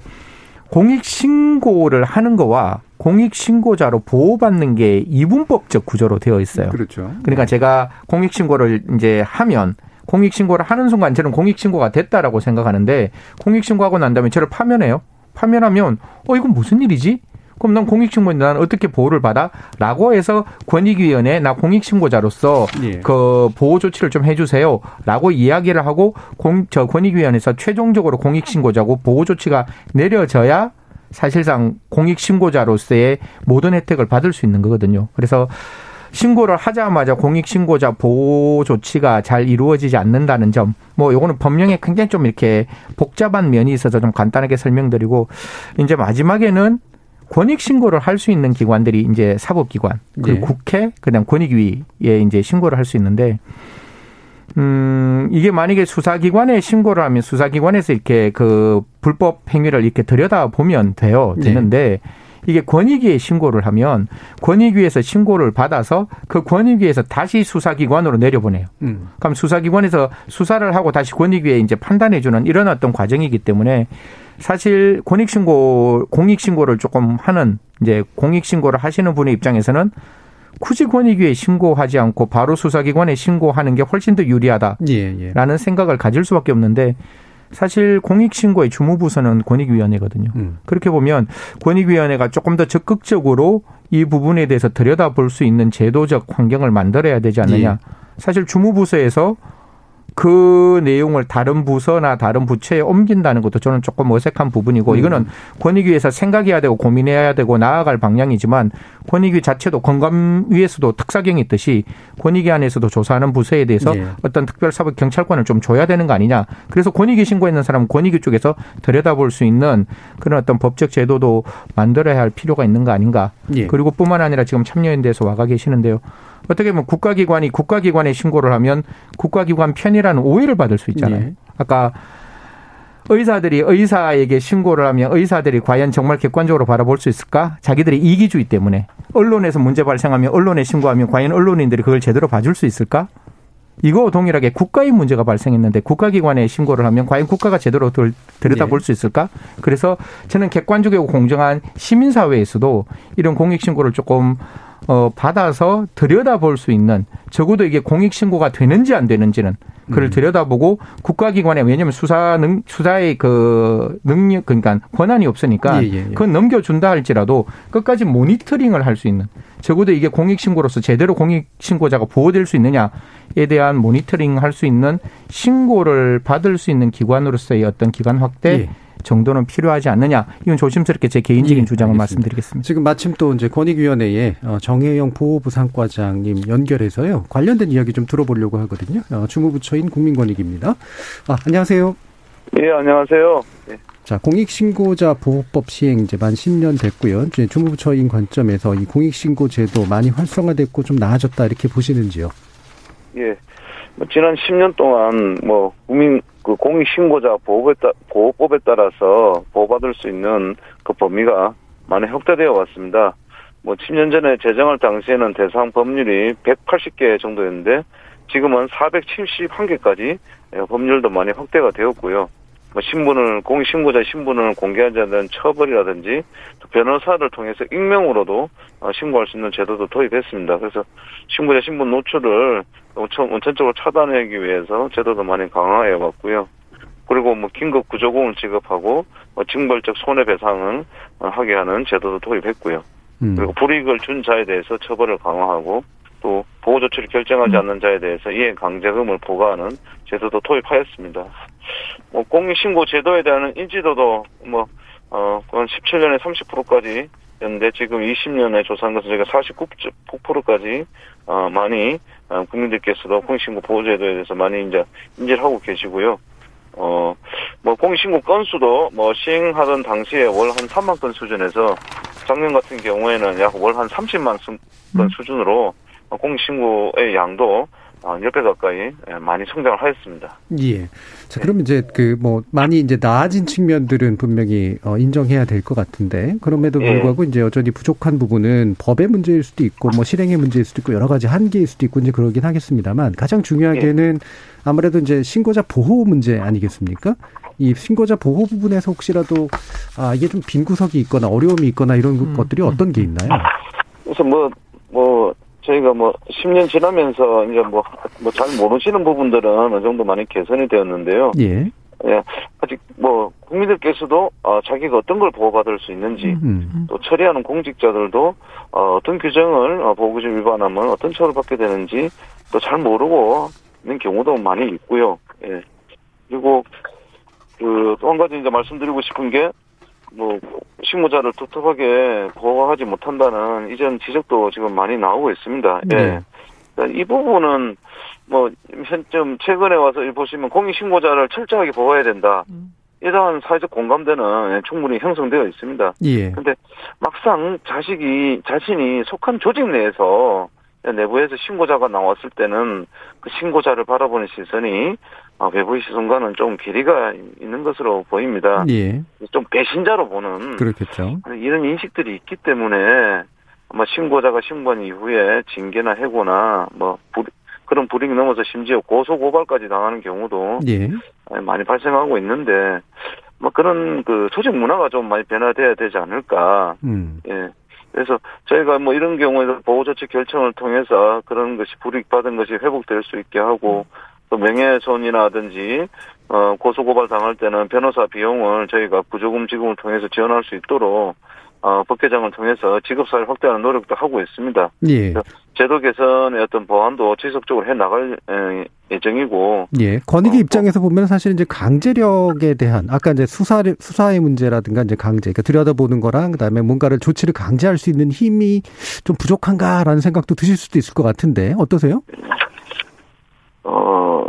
공익 신고를 하는 거와 공익 신고자로 보호받는 게 이분법적 구조로 되어 있어요. 그렇죠. 그러니까 제가 공익 신고를 이제 하면 공익 신고를 하는 순간 저는 공익 신고가 됐다라고 생각하는데 공익 신고하고 난 다음에 저를 파면해요. 파면하면 어 이건 무슨 일이지? 그럼 난 공익신고인데 난 어떻게 보호를 받아? 라고 해서 권익위원회 나 공익신고자로서 예. 그 보호 조치를 좀 해주세요. 라고 이야기를 하고 공, 저 권익위원회에서 최종적으로 공익신고자고 보호 조치가 내려져야 사실상 공익신고자로서의 모든 혜택을 받을 수 있는 거거든요. 그래서 신고를 하자마자 공익신고자 보호 조치가 잘 이루어지지 않는다는 점, 뭐 요거는 법령에 굉장히 좀 이렇게 복잡한 면이 있어서 좀 간단하게 설명드리고 이제 마지막에는 권익 신고를 할 수 있는 기관들이 이제 사법기관, 그리고 네. 국회, 그다음 권익위에 이제 신고를 할 수 있는데 음, 이게 만약에 수사기관에 신고를 하면 수사기관에서 이렇게 그 불법 행위를 이렇게 들여다 보면 돼요. 네. 되는데 네. 이게 권익위에 신고를 하면 권익위에서 신고를 받아서 그 권익위에서 다시 수사기관으로 내려보내요. 음. 그럼 수사기관에서 수사를 하고 다시 권익위에 이제 판단해주는 이런 어떤 과정이기 때문에 사실 권익신고, 공익 신고를 조금 하는 이제 공익 신고를 하시는 분의 입장에서는 굳이 권익위에 신고하지 않고 바로 수사기관에 신고하는 게 훨씬 더 유리하다라는 예, 예. 생각을 가질 수밖에 없는데 사실 공익신고의 주무부서는 권익위원회거든요. 음. 그렇게 보면 권익위원회가 조금 더 적극적으로 이 부분에 대해서 들여다볼 수 있는 제도적 환경을 만들어야 되지 않느냐. 예. 사실 주무부서에서 그 내용을 다른 부서나 다른 부처에 옮긴다는 것도 저는 조금 어색한 부분이고 음. 이거는 권익위에서 생각해야 되고 고민해야 되고 나아갈 방향이지만 권익위 자체도 건강위에서도 특사경이 있듯이 권익위 안에서도 조사하는 부서에 대해서 네. 어떤 특별사법 경찰관을 좀 줘야 되는 거 아니냐. 그래서 권익위 신고했는 사람은 권익위 쪽에서 들여다볼 수 있는 그런 어떤 법적 제도도 만들어야 할 필요가 있는 거 아닌가. 네. 그리고 뿐만 아니라 지금 참여연대에서 와가 계시는데요. 어떻게 보면 국가기관이 국가기관에 신고를 하면 국가기관 편이라는 오해를 받을 수 있잖아요. 네. 아까 의사들이 의사에게 신고를 하면 의사들이 과연 정말 객관적으로 바라볼 수 있을까? 자기들이 이기주의 때문에 언론에서 문제 발생하면 언론에 신고하면 과연 언론인들이 그걸 제대로 봐줄 수 있을까? 이거 동일하게 국가의 문제가 발생했는데 국가기관에 신고를 하면 과연 국가가 제대로 들여다볼 네. 수 있을까? 그래서 저는 객관적이고 공정한 시민사회에서도 이런 공익신고를 조금 어, 받아서 들여다볼 수 있는 적어도 이게 공익신고가 되는지 안 되는지는 그를 들여다보고 국가기관에 왜냐하면 수사 능 수사의 그 능력 그러니까 권한이 없으니까 예, 예, 예. 그건 넘겨준다 할지라도 끝까지 모니터링을 할 수 있는 적어도 이게 공익신고로서 제대로 공익신고자가 보호될 수 있느냐에 대한 모니터링 할 수 있는 신고를 받을 수 있는 기관으로서의 어떤 기관 확대 예. 정도는 필요하지 않느냐 이건 조심스럽게 제 개인적인 예, 주장을 알겠습니다. 말씀드리겠습니다. 지금 마침 또 이제 권익위원회에 어, 정혜영 보호부상과장님 연결해서요 관련된 이야기 좀 들어보려고 하거든요. 어, 주무부처인 국민권익입니다. 아, 안녕하세요. 예, 안녕하세요. 예. 자, 공익신고자 보호법 시행 이제 만 10년 됐고요. 이제 주무부처인 관점에서 이 공익신고 제도 많이 활성화됐고 좀 나아졌다 이렇게 보시는지요? 예. 뭐 지난 10년 동안 뭐 국민 그 공익 신고자 보호에 따, 보호법에 따라서 보호받을 수 있는 그 범위가 많이 확대되어 왔습니다. 뭐 10년 전에 제정할 당시에는 대상 법률이 180개 정도였는데 지금은 471개까지 예, 법률도 많이 확대가 되었고요. 뭐 신분을 공익 신고자 신분을 공개하지 않는 처벌이라든지 또 변호사를 통해서 익명으로도 어, 신고할 수 있는 제도도 도입했습니다. 그래서 신고자 신분 노출을 원천, 원천적으로 차단하기 위해서 제도도 많이 강화해 왔고요. 그리고 뭐 긴급 구조금을 지급하고 뭐 징벌적 손해배상을 어, 하게 하는 제도도 도입했고요. 음. 그리고 불이익을 준 자에 대해서 처벌을 강화하고 또 보호 조치를 결정하지 않는 자에 대해서 이행 강제금을 부과하는 제도도 도입하였습니다. 뭐 공익 신고 제도에 대한 인지도도 뭐 어, 한 17년에 30%까지 였는데 지금 20년에 조사한 것은 저희가 49%까지 어, 많이 어, 국민들께서도 공익신고 보호제도에 대해서 많이 이제 인지를 하고 계시고요. 어, 뭐 공익신고 건수도 뭐 시행하던 당시에 월 한 3만 건 수준에서 작년 같은 경우에는 약 월 한 30만 수- 건 수준으로 어, 공익신고의 양도 어, 10배 가까이 예, 많이 성장을 하였습니다. 예. 자, 그럼 이제 그 뭐 많이 이제 나아진 측면들은 분명히 어, 인정해야 될 것 같은데 그럼에도 예. 불구하고 이제 여전히 부족한 부분은 법의 문제일 수도 있고 뭐 실행의 문제일 수도 있고 여러 가지 한계일 수도 있고 이제 그러긴 하겠습니다만 가장 중요하게는 아무래도 이제 신고자 보호 문제 아니겠습니까? 이 신고자 보호 부분에서 혹시라도 아 이게 좀 빈 구석이 있거나 어려움이 있거나 이런 것들이 어떤 게 있나요? 그래서 뭐, 뭐, 저희가 뭐, 10년 지나면서 이제 뭐, 뭐잘 모르시는 부분들은 어느 정도 많이 개선이 되었는데요. 예. 예, 아직 뭐, 국민들께서도, 어, 자기가 어떤 걸 보호받을 수 있는지, 음. 또 처리하는 공직자들도, 어, 어떤 규정을, 어, 보호규정 위반하면 어떤 처벌을 받게 되는지, 또 잘 모르고 있는 경우도 많이 있고요. 예. 그리고, 그, 또 한 가지 이제 말씀드리고 싶은 게, 뭐 식무자를 텁텁하게 보호하지 못한다는 이전 지적도 지금 많이 나오고 있습니다. 예. 네. 그러니까 이 부분은 뭐 현좀 최근에 와서 보시면 공익 신고자를 철저하게 보호해야 된다. 이러한 사회적 공감대는 충분히 형성되어 있습니다. 예. 근데 막상 자식이 자신이 속한 조직 내에서 내부에서 신고자가 나왔을 때는 그 신고자를 바라보는 시선이 아, 외부의 시선과는 좀 괴리가 있는 것으로 보입니다. 예. 좀 배신자로 보는 그렇겠죠. 이런 인식들이 있기 때문에 아마 신고자가 신고한 이후에 징계나 해고나 뭐 불- 그런 불이익 넘어서 심지어 고소 고발까지 당하는 경우도 예. 많이 발생하고 있는데 뭐 그런 그 조직 문화가 좀 많이 변화돼야 되지 않을까. 음. 예. 그래서 저희가 뭐 이런 경우에도 보호조치 결정을 통해서 그런 것이 불이익 받은 것이 회복될 수 있게 하고 또 명예훼손이라든지 어 고소고발 당할 때는 변호사 비용을 저희가 구조금 지급을 통해서 지원할 수 있도록 어 법 개정을 통해서 지급사를 확대하는 노력도 하고 있습니다. 예. 제도 개선의 어떤 보완도 지속적으로 해 나갈 에, 예정이고 예. 권익위 입장에서 보면 사실 이제 강제력에 대한 아까 이제 수사 수사의 문제라든가 이제 강제 그러니까 들여다보는 거랑 그다음에 뭔가를 조치를 강제할 수 있는 힘이 좀 부족한가라는 생각도 드실 수도 있을 것 같은데 어떠세요? 어,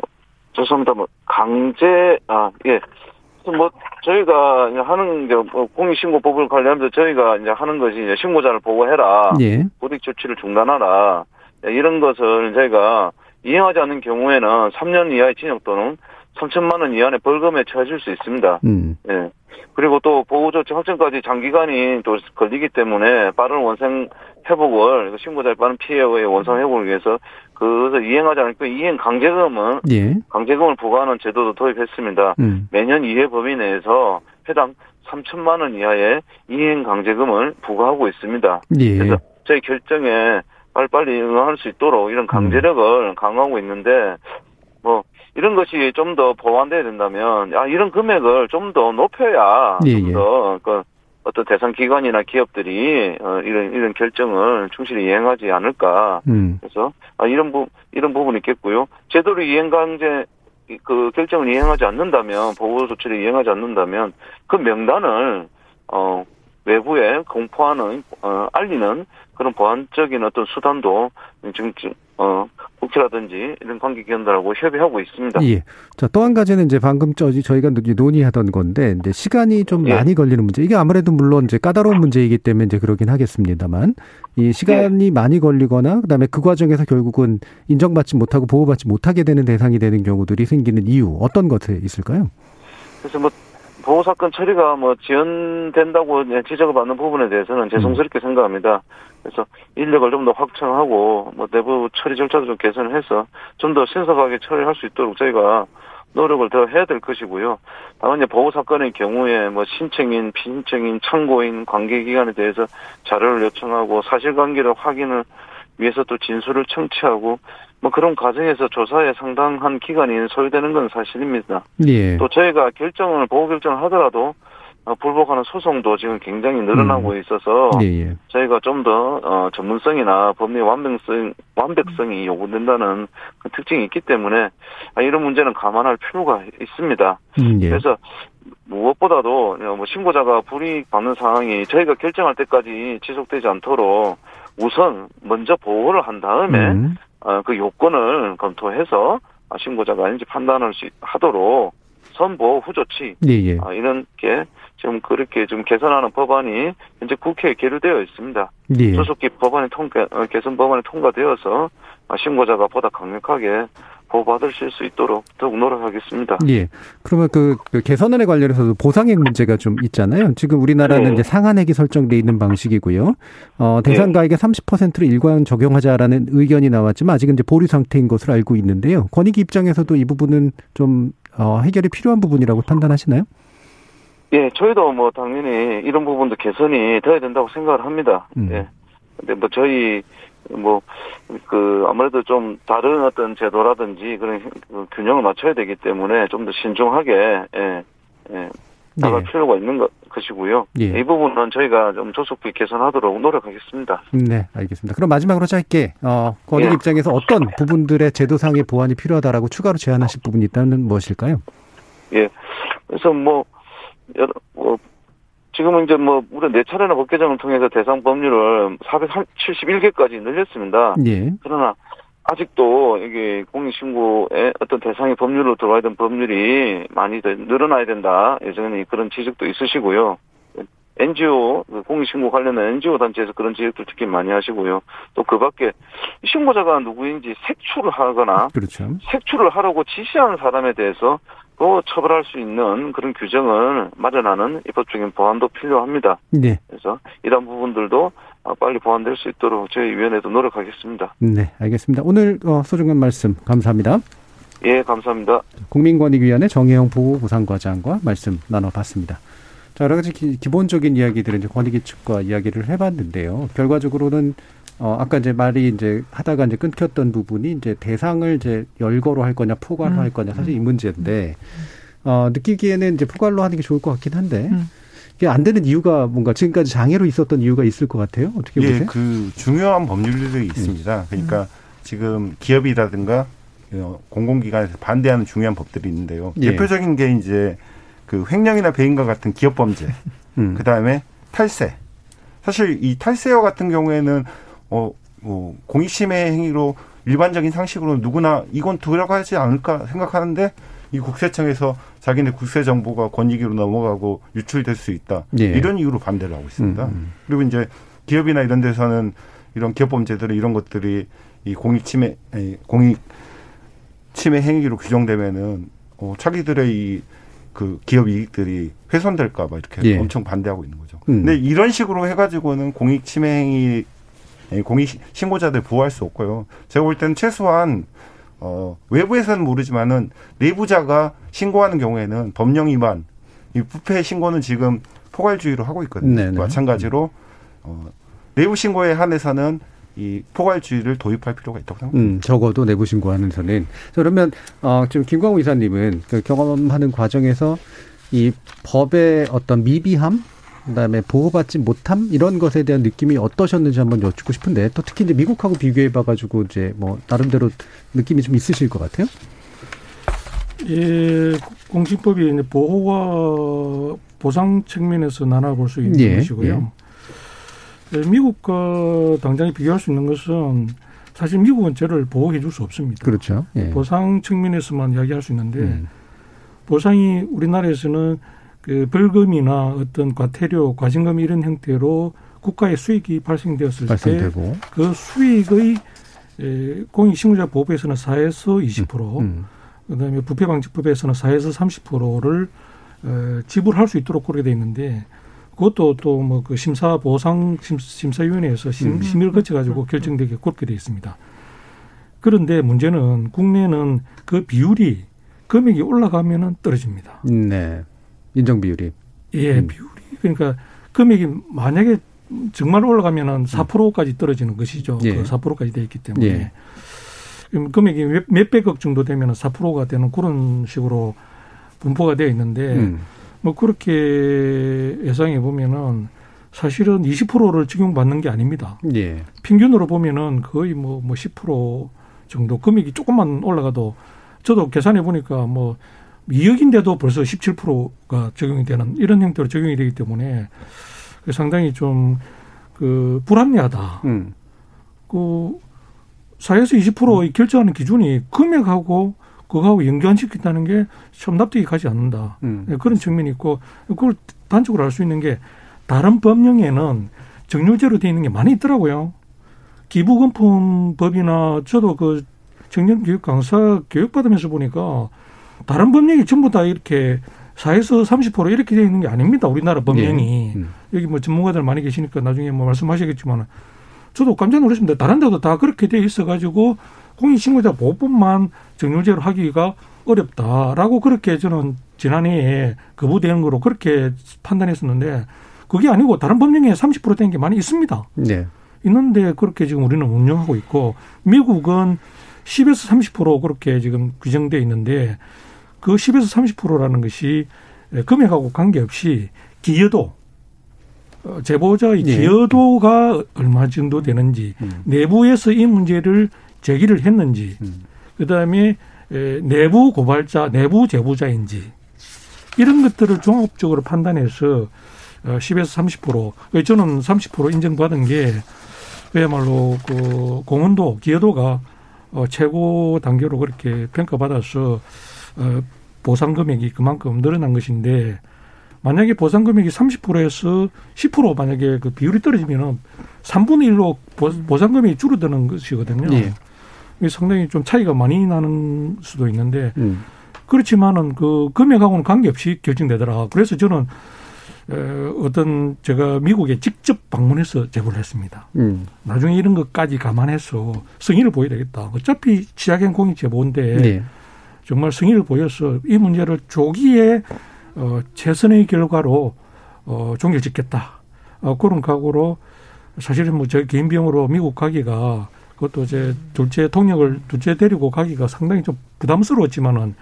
죄송합니다. 뭐, 강제, 아, 예. 뭐, 저희가 이제 하는, 게, 뭐 공익신고법을 관리하면서 저희가 이제 하는 것이 이제 신고자를 보고해라. 예. 불이익 조치를 중단하라. 예, 이런 것을 저희가 이행하지 않는 경우에는 3년 이하의 징역 또는 3천만 원 이하의 벌금에 처해질 수 있습니다. 음. 예. 그리고 또 보호조치 확정까지 장기간이 또 걸리기 때문에 빠른 원생 회복을 신고자의 빠른 피해의 원상 회복을 위해서 그것을 이행하지 않고 이행 강제금은 예. 강제금을 부과하는 제도도 도입했습니다. 음. 매년 2회 범위 내에서 해당 3천만 원 이하의 이행 강제금을 부과하고 있습니다. 예. 그래서 저희 결정에 빨리빨리 응할 수 있도록 이런 강제력을 강화하고 있는데 뭐 이런 것이 좀 더 보완돼야 된다면 아 이런 금액을 좀 더 높여야 예, 예. 좀더 그 어떤 대상 기관이나 기업들이 어, 이런 이런 결정을 충실히 이행하지 않을까. 음. 그래서 아, 이런 부 이런 부분이 있겠고요. 제대로 이행 강제 그 결정을 이행하지 않는다면 보호 조치를 이행하지 않는다면 그 명단을 어 외부에 공포하는 어 알리는 그런 보완적인 어떤 수단도 지금 어 국회라든지 이런 관계기관들하고 협의하고 있습니다. 예. 자, 또 한 가지는 이제 방금 저 저희가 논의하던 건데, 이제 시간이 좀 예. 많이 걸리는 문제. 이게 아무래도 물론 이제 까다로운 문제이기 때문에 이제 그러긴 하겠습니다만, 이 시간이 많이 걸리거나, 그 다음에 그 과정에서 결국은 인정받지 못하고 보호받지 못하게 되는 대상이 되는 경우들이 생기는 이유, 어떤 것에 있을까요? 그래서 뭐 보호 사건 처리가 뭐 지연된다고 지적을 받는 부분에 대해서는 죄송스럽게 생각합니다. 그래서 인력을 좀 더 확충하고 뭐 내부 처리 절차도 좀 개선을 해서 좀 더 신속하게 처리할 수 있도록 저희가 노력을 더 해야 될 것이고요. 다만 이제 보호 사건의 경우에 뭐 신청인, 피신청인, 참고인, 관계기관에 대해서 자료를 요청하고 사실관계를 확인을 위해서 또 진술을 청취하고 뭐 그런 과정에서 조사에 상당한 기간이 소요되는 건 사실입니다. 예. 또 저희가 결정을 보호 결정을 하더라도 어, 불복하는 소송도 지금 굉장히 늘어나고 음. 있어서 예, 예. 저희가 좀더 어, 전문성이나 법리 완벽성 완벽성이 요구된다는 그 특징이 있기 때문에 아, 이런 문제는 감안할 필요가 있습니다. 음, 예. 그래서 무엇보다도 뭐 신고자가 불이익 받는 상황이 저희가 결정할 때까지 지속되지 않도록 우선 먼저 보호를 한 다음에 음. 어, 그 요건을 검토해서 아, 신고자가 아닌지 있- 하도록 선보호 후조치 예, 예. 아, 이런 게 지금 그렇게 좀 개선하는 법안이 현재 국회에 계류되어 있습니다. 예. 소속기 법안이 통과 어, 개선 법안이 통과되어서 아, 신고자가 보다 강력하게 보호받으실 수 있도록 더욱 노력하겠습니다. 예. 그러면 그, 그 개선안에 관련해서도 보상액 문제가 좀 있잖아요. 지금 우리나라는 네. 이제 상한액이 설정돼 있는 방식이고요. 어, 대상가액의 30%를 일괄 적용하자라는 의견이 나왔지만 아직은 이제 보류 상태인 것으로 알고 있는데요. 권익위 입장에서도 이 부분은 좀 어, 해결이 필요한 부분이라고 판단하시나요? 예, 저희도 뭐 당연히 이런 부분도 개선이 돼야 된다고 생각을 합니다. 음. 예. 근데 뭐 저희 뭐 그 아무래도 좀 다른 어떤 제도라든지 그런 그 균형을 맞춰야 되기 때문에 좀 더 신중하게 예, 예, 나갈 예. 필요가 있는 것, 것이고요. 예. 이 부분은 저희가 좀 조속히 개선하도록 노력하겠습니다. 네, 알겠습니다. 그럼 마지막으로 짧게 어, 권익 예. 입장에서 어떤 부분들의 제도상의 보완이 필요하다라고 추가로 제안하실 부분이 있다면 무엇일까요? 예. 그래서 뭐, 여러, 뭐, 지금은 이제 뭐, 우리 네 차례나 법 개정을 통해서 대상 법률을 471개까지 늘렸습니다. 예. 그러나, 아직도 이게 공익신고의 어떤 대상의 법률로 들어와야 되는 법률이 많이 더 늘어나야 된다. 예전에 그런 지적도 있으시고요. NGO, 그 공익신고 관련된 NGO 단체에서 그런 지적도 특히 많이 하시고요. 또 그 밖에 신고자가 누구인지 색출을 하거나 그렇죠. 색출을 하라고 지시하는 사람에 대해서 또 처벌할 수 있는 그런 규정을 마련하는 입법적인 보완도 필요합니다. 네. 그래서 이런 부분들도 어, 빨리 보완될 수 있도록 저희 위원회도 노력하겠습니다. 네, 알겠습니다. 오늘 어, 소중한 말씀 감사합니다. 예, 감사합니다. 국민권익위원회 정혜영 보호보상과장과 말씀 나눠봤습니다. 자, 여러 가지 기, 본적인 이야기들은 이제 권익위 측과 이야기를 해봤는데요. 결과적으로는 어, 아까 이제 말이 이제 하다가 이제 끊겼던 부분이 이제 대상을 이제 열거로 할 거냐 포괄로 음. 할 거냐 사실 이 문제인데 어, 느끼기에는 이제 포괄로 하는 게 좋을 것 같긴 한데 음. 이게 안 되는 이유가 뭔가 지금까지 장애로 있었던 이유가 있을 것 같아요. 어떻게 보세요? 예, 그 중요한 법률들이 있습니다. 그러니까 지금 기업이라든가 어, 공공기관에서 반대하는 중요한 법들이 있는데요. 예. 대표적인 게 이제 그 횡령이나 배임과 같은 기업 범죄, 음. 그 다음에 탈세. 사실 이 탈세와 같은 경우에는 어, 뭐 공익침해 행위로 일반적인 상식으로 누구나 이건 들어가지 않을까 생각하는데 이 국세청에서 자기네 국세 정보가 권익위로 넘어가고 유출될 수 있다. 예. 이런 이유로 반대를 하고 있습니다. 음. 그리고 이제 기업이나 이런 데서는 이런 기업 범죄들은 이런 것들이 이 공익 침해 공익 침해 행위로 규정되면은 어, 자기들의 이 그 기업 이익들이 훼손될까 봐 이렇게 예. 엄청 반대하고 있는 거죠. 음. 근데 이런 식으로 해가지고는 공익 침해 행위 공익 신고자들 보호할 수 없고요. 제가 볼 때는 최소한 어, 외부에서는 모르지만은 내부자가 신고하는 경우에는 법령 위반, 이 부패 신고는 지금 포괄주의로 하고 있거든요. 네네. 마찬가지로 어, 내부 신고에 한해서는 이 포괄주의를 도입할 필요가 있다고 생각합니다. 음, 적어도 내부 신고하는 선은. 그러면 어 지금 김광우 이사님은 그 경험하는 과정에서 이 법의 어떤 미비함 그다음에 보호받지 못함 이런 것에 대한 느낌이 어떠셨는지 한번 여쭙고 싶은데 또 특히 이제 미국하고 비교해 봐 가지고 이제 뭐 나름대로 느낌이 좀 있으실 것 같아요. 예, 공식법이 이제 보호와 보상 측면에서 나눠볼 수 있는 예, 것이고요. 예, 미국과 당장에 비교할 수 있는 것은 사실 미국은 저를 보호해 줄 수 없습니다. 그렇죠. 예. 보상 측면에서만 이야기할 수 있는데 음. 보상이 우리나라에서는 그 벌금이나 어떤 과태료, 과징금 이런 형태로 국가의 수익이 발생되었을 발생되고. 때 그 수익의 에, 공익신고자 보호에서는 4에서 20%, 음. 그다음에 부패방지법에서는 4에서 30%를 어, 지불할 수 있도록 그렇게 돼 있는데 그것도 또 뭐 그 심사 보상 심, 심사위원회에서 심, 음. 심의를 거쳐 가지고 결정되게 그렇게 돼 있습니다. 그런데 문제는 국내는 그 비율이 금액이 올라가면은 떨어집니다. 네. 인정 비율이. 예, 음. 비율이 그러니까 금액이 만약에 정말 올라가면은 4%까지 떨어지는 것이죠. 예. 그 4%까지 돼 있기 때문에 예. 금액이 몇, 몇백억 정도 되면은 4%가 되는 그런 식으로 분포가 되어 있는데 음. 뭐 그렇게 예상해 보면은 사실은 20%를 적용받는 게 아닙니다. 예. 평균으로 보면은 거의 뭐, 뭐 10% 정도 금액이 조금만 올라가도 저도 계산해 보니까 뭐 2억인데도 벌써 17%가 적용이 되는 이런 형태로 적용이 되기 때문에 상당히 좀 그 불합리하다. 음. 그 4에서 20%의 결정하는 기준이 금액하고 그거하고 연관시킨다는 게 참 납득이 가지 않는다. 음. 네, 그런 측면이 있고 그걸 단적으로 알 수 있는 게 다른 법령에는 정률제로 되어 있는 게 많이 있더라고요. 기부금품법이나 저도 그 청년 교육 강사 교육 받으면서 보니까 다른 법령이 전부 다 이렇게 4에서 30% 이렇게 되어 있는 게 아닙니다. 우리나라 법령이. 예. 음. 여기 뭐 전문가들 많이 계시니까 나중에 뭐 말씀하시겠지만 저도 깜짝 놀랐습니다. 다른 데도 다 그렇게 돼 있어 가지고 공인신고자 보호법만 정률제로 하기가 어렵다라고 그렇게 저는 지난해에 거부되는 거로 그렇게 판단했었는데 그게 아니고 다른 법령에 30%된 게 많이 있습니다. 네. 있는데 그렇게 지금 우리는 운영하고 있고 미국은 10에서 30% 그렇게 지금 규정돼 있는데 그 10에서 30%라는 것이 금액하고 관계없이 기여도 어, 제보자의 예. 기여도가 얼마 정도 되는지 음. 내부에서 이 문제를 제기를 했는지 음. 그다음에 에, 내부 고발자 내부 제보자인지 이런 것들을 종합적으로 판단해서 어, 10에서 30% 저는 30% 인정받은 게 그야말로 그 공헌도 기여도가 어, 최고 단계로 그렇게 평가받아서 어, 보상 금액이 그만큼 늘어난 것인데 만약에 보상 금액이 30%에서 10% 만약에 그 비율이 떨어지면은 3분의 1로 보상 금액이 줄어드는 것이거든요. 예. 이게 상당히 좀 차이가 많이 나는 수도 있는데 음. 그렇지만은 그 금액하고는 관계없이 결정되더라. 그래서 저는 에, 어떤 제가 미국에 직접 방문해서 제보를 했습니다. 음. 나중에 이런 것까지 감안해서 성의를 보여야 되겠다. 어차피 취약행 공익 제보인데 네. 정말 성의를 보여서 이 문제를 조기에 어, 최선의 결과로 어, 종결짓겠다. 어, 그런 각오로 사실은 뭐제 개인 비용으로 미국 가기가 그것도 제 둘째 통역을 둘째 데리고 가기가 상당히 좀 부담스러웠지만은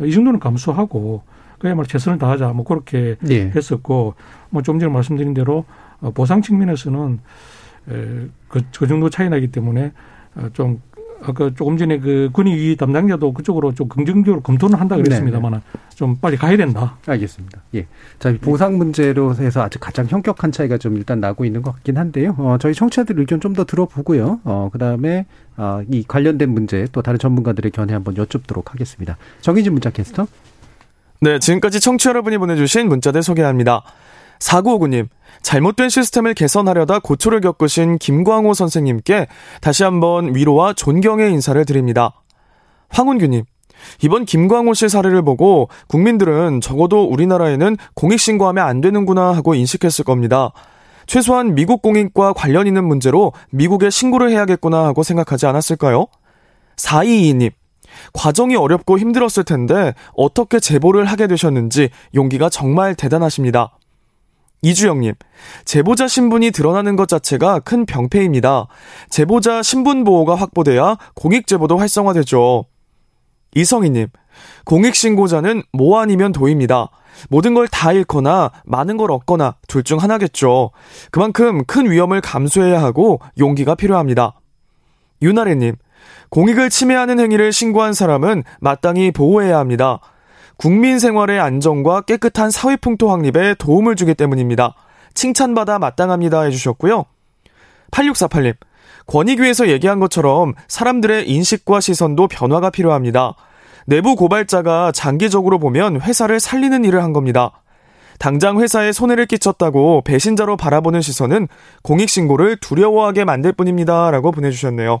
이 정도는 감수하고 그야말로 최선을 다하자 뭐 그렇게 예. 했었고 뭐 좀 전에 말씀드린 대로 어, 보상 측면에서는 에, 그, 그 정도 차이 나기 때문에 어, 좀 아까 조금 전에 그 군의 담당자도 그쪽으로 좀 긍정적으로 검토는 한다 그랬습니다만 좀 빨리 가야 된다. 알겠습니다. 예. 자, 보상 문제로 해서 아주 가장 현격한 차이가 좀 일단 나고 있는 것 같긴 한데요. 어, 저희 청취자들 의견 좀 더 들어보고요. 어, 그 다음에, 어, 이 관련된 문제 또 다른 전문가들의 견해 한번 여쭙도록 하겠습니다. 정희진 문자 캐스터. 네, 지금까지 청취 여러분이 보내주신 문자들 소개합니다. 4959님, 잘못된 시스템을 개선하려다 고초를 겪으신 김광호 선생님께 다시 한번 위로와 존경의 인사를 드립니다. 황운규님, 이번 김광호 씨 사례를 보고 국민들은 적어도 우리나라에는 공익신고하면 안 되는구나 하고 인식했을 겁니다. 최소한 미국 공익과 관련 있는 문제로 미국에 신고를 해야겠구나 하고 생각하지 않았을까요? 422님, 과정이 어렵고 힘들었을 텐데 어떻게 제보를 하게 되셨는지 용기가 정말 대단하십니다. 이주영님, 제보자 신분이 드러나는 것 자체가 큰 병폐입니다. 제보자 신분 보호가 확보돼야 공익제보도 활성화되죠. 이성희님, 공익신고자는 뭐 아니면 도입니다. 모든 걸 다 잃거나 많은 걸 얻거나 둘 중 하나겠죠. 그만큼 큰 위험을 감수해야 하고 용기가 필요합니다. 유나래님, 공익을 침해하는 행위를 신고한 사람은 마땅히 보호해야 합니다. 국민 생활의 안정과 깨끗한 사회 풍토 확립에 도움을 주기 때문입니다. 칭찬받아 마땅합니다 해주셨고요. 8648님, 권익위에서 얘기한 것처럼 사람들의 인식과 시선도 변화가 필요합니다. 내부 고발자가 장기적으로 보면 회사를 살리는 일을 한 겁니다. 당장 회사에 손해를 끼쳤다고 배신자로 바라보는 시선은 공익신고를 두려워하게 만들 뿐입니다. 라고 보내주셨네요.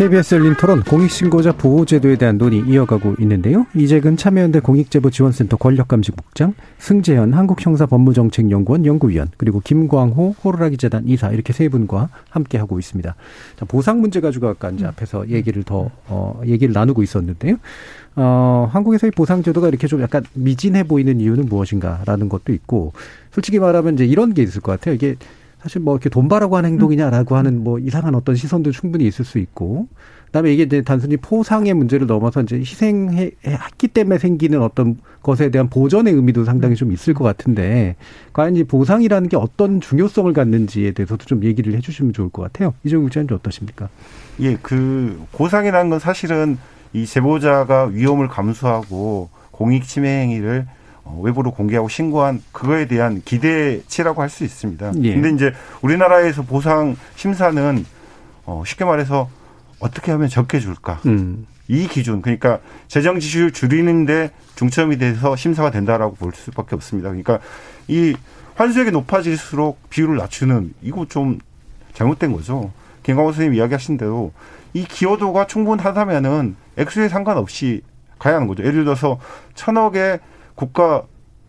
KBS 열린 토론 공익신고자 보호제도에 대한 논의 이어가고 있는데요. 이재근 참여연대 공익제보지원센터 권력감식국장, 승재현 한국형사법무정책연구원 연구위원, 그리고 김광호 호루라기재단 이사 이렇게 세 분과 함께하고 있습니다. 자, 보상 문제 가지고 아까 이제 앞에서 얘기를 더, 어, 얘기를 나누고 있었는데요. 어, 한국에서의 보상제도가 이렇게 좀 약간 미진해 보이는 이유는 무엇인가라는 것도 있고, 솔직히 말하면 이제 이런 게 있을 것 같아요. 이게 사실 뭐 이렇게 돈 바라고 하는 행동이냐라고 하는 뭐 이상한 어떤 시선도 충분히 있을 수 있고 그다음에 이게 이제 단순히 포상의 문제를 넘어서 이제 희생했기 때문에 생기는 어떤 것에 대한 보전의 의미도 상당히 좀 있을 것 같은데 과연 이 보상이라는 게 어떤 중요성을 갖는지에 대해서도 좀 얘기를 해주시면 좋을 것 같아요. 이정우 기자님 어떠십니까? 예, 그 보상이라는 건 사실은 이 제보자가 위험을 감수하고 공익 침해 행위를 어, 외부로 공개하고 신고한 그거에 대한 기대치라고 할 수 있습니다. 예. 근데 이제 우리나라에서 보상 심사는 어 쉽게 말해서 어떻게 하면 적게 줄까? 음. 이 기준 그러니까 재정 지출 줄이는데 중점이 돼서 심사가 된다라고 볼 수밖에 없습니다. 그러니까 이 환수액이 높아질수록 비율을 낮추는 이거 좀 잘못된 거죠. 김광호 선생님 이야기하신 대로 이 기여도가 충분하다면은 액수에 상관없이 가야 하는 거죠. 예를 들어서 천억의 국가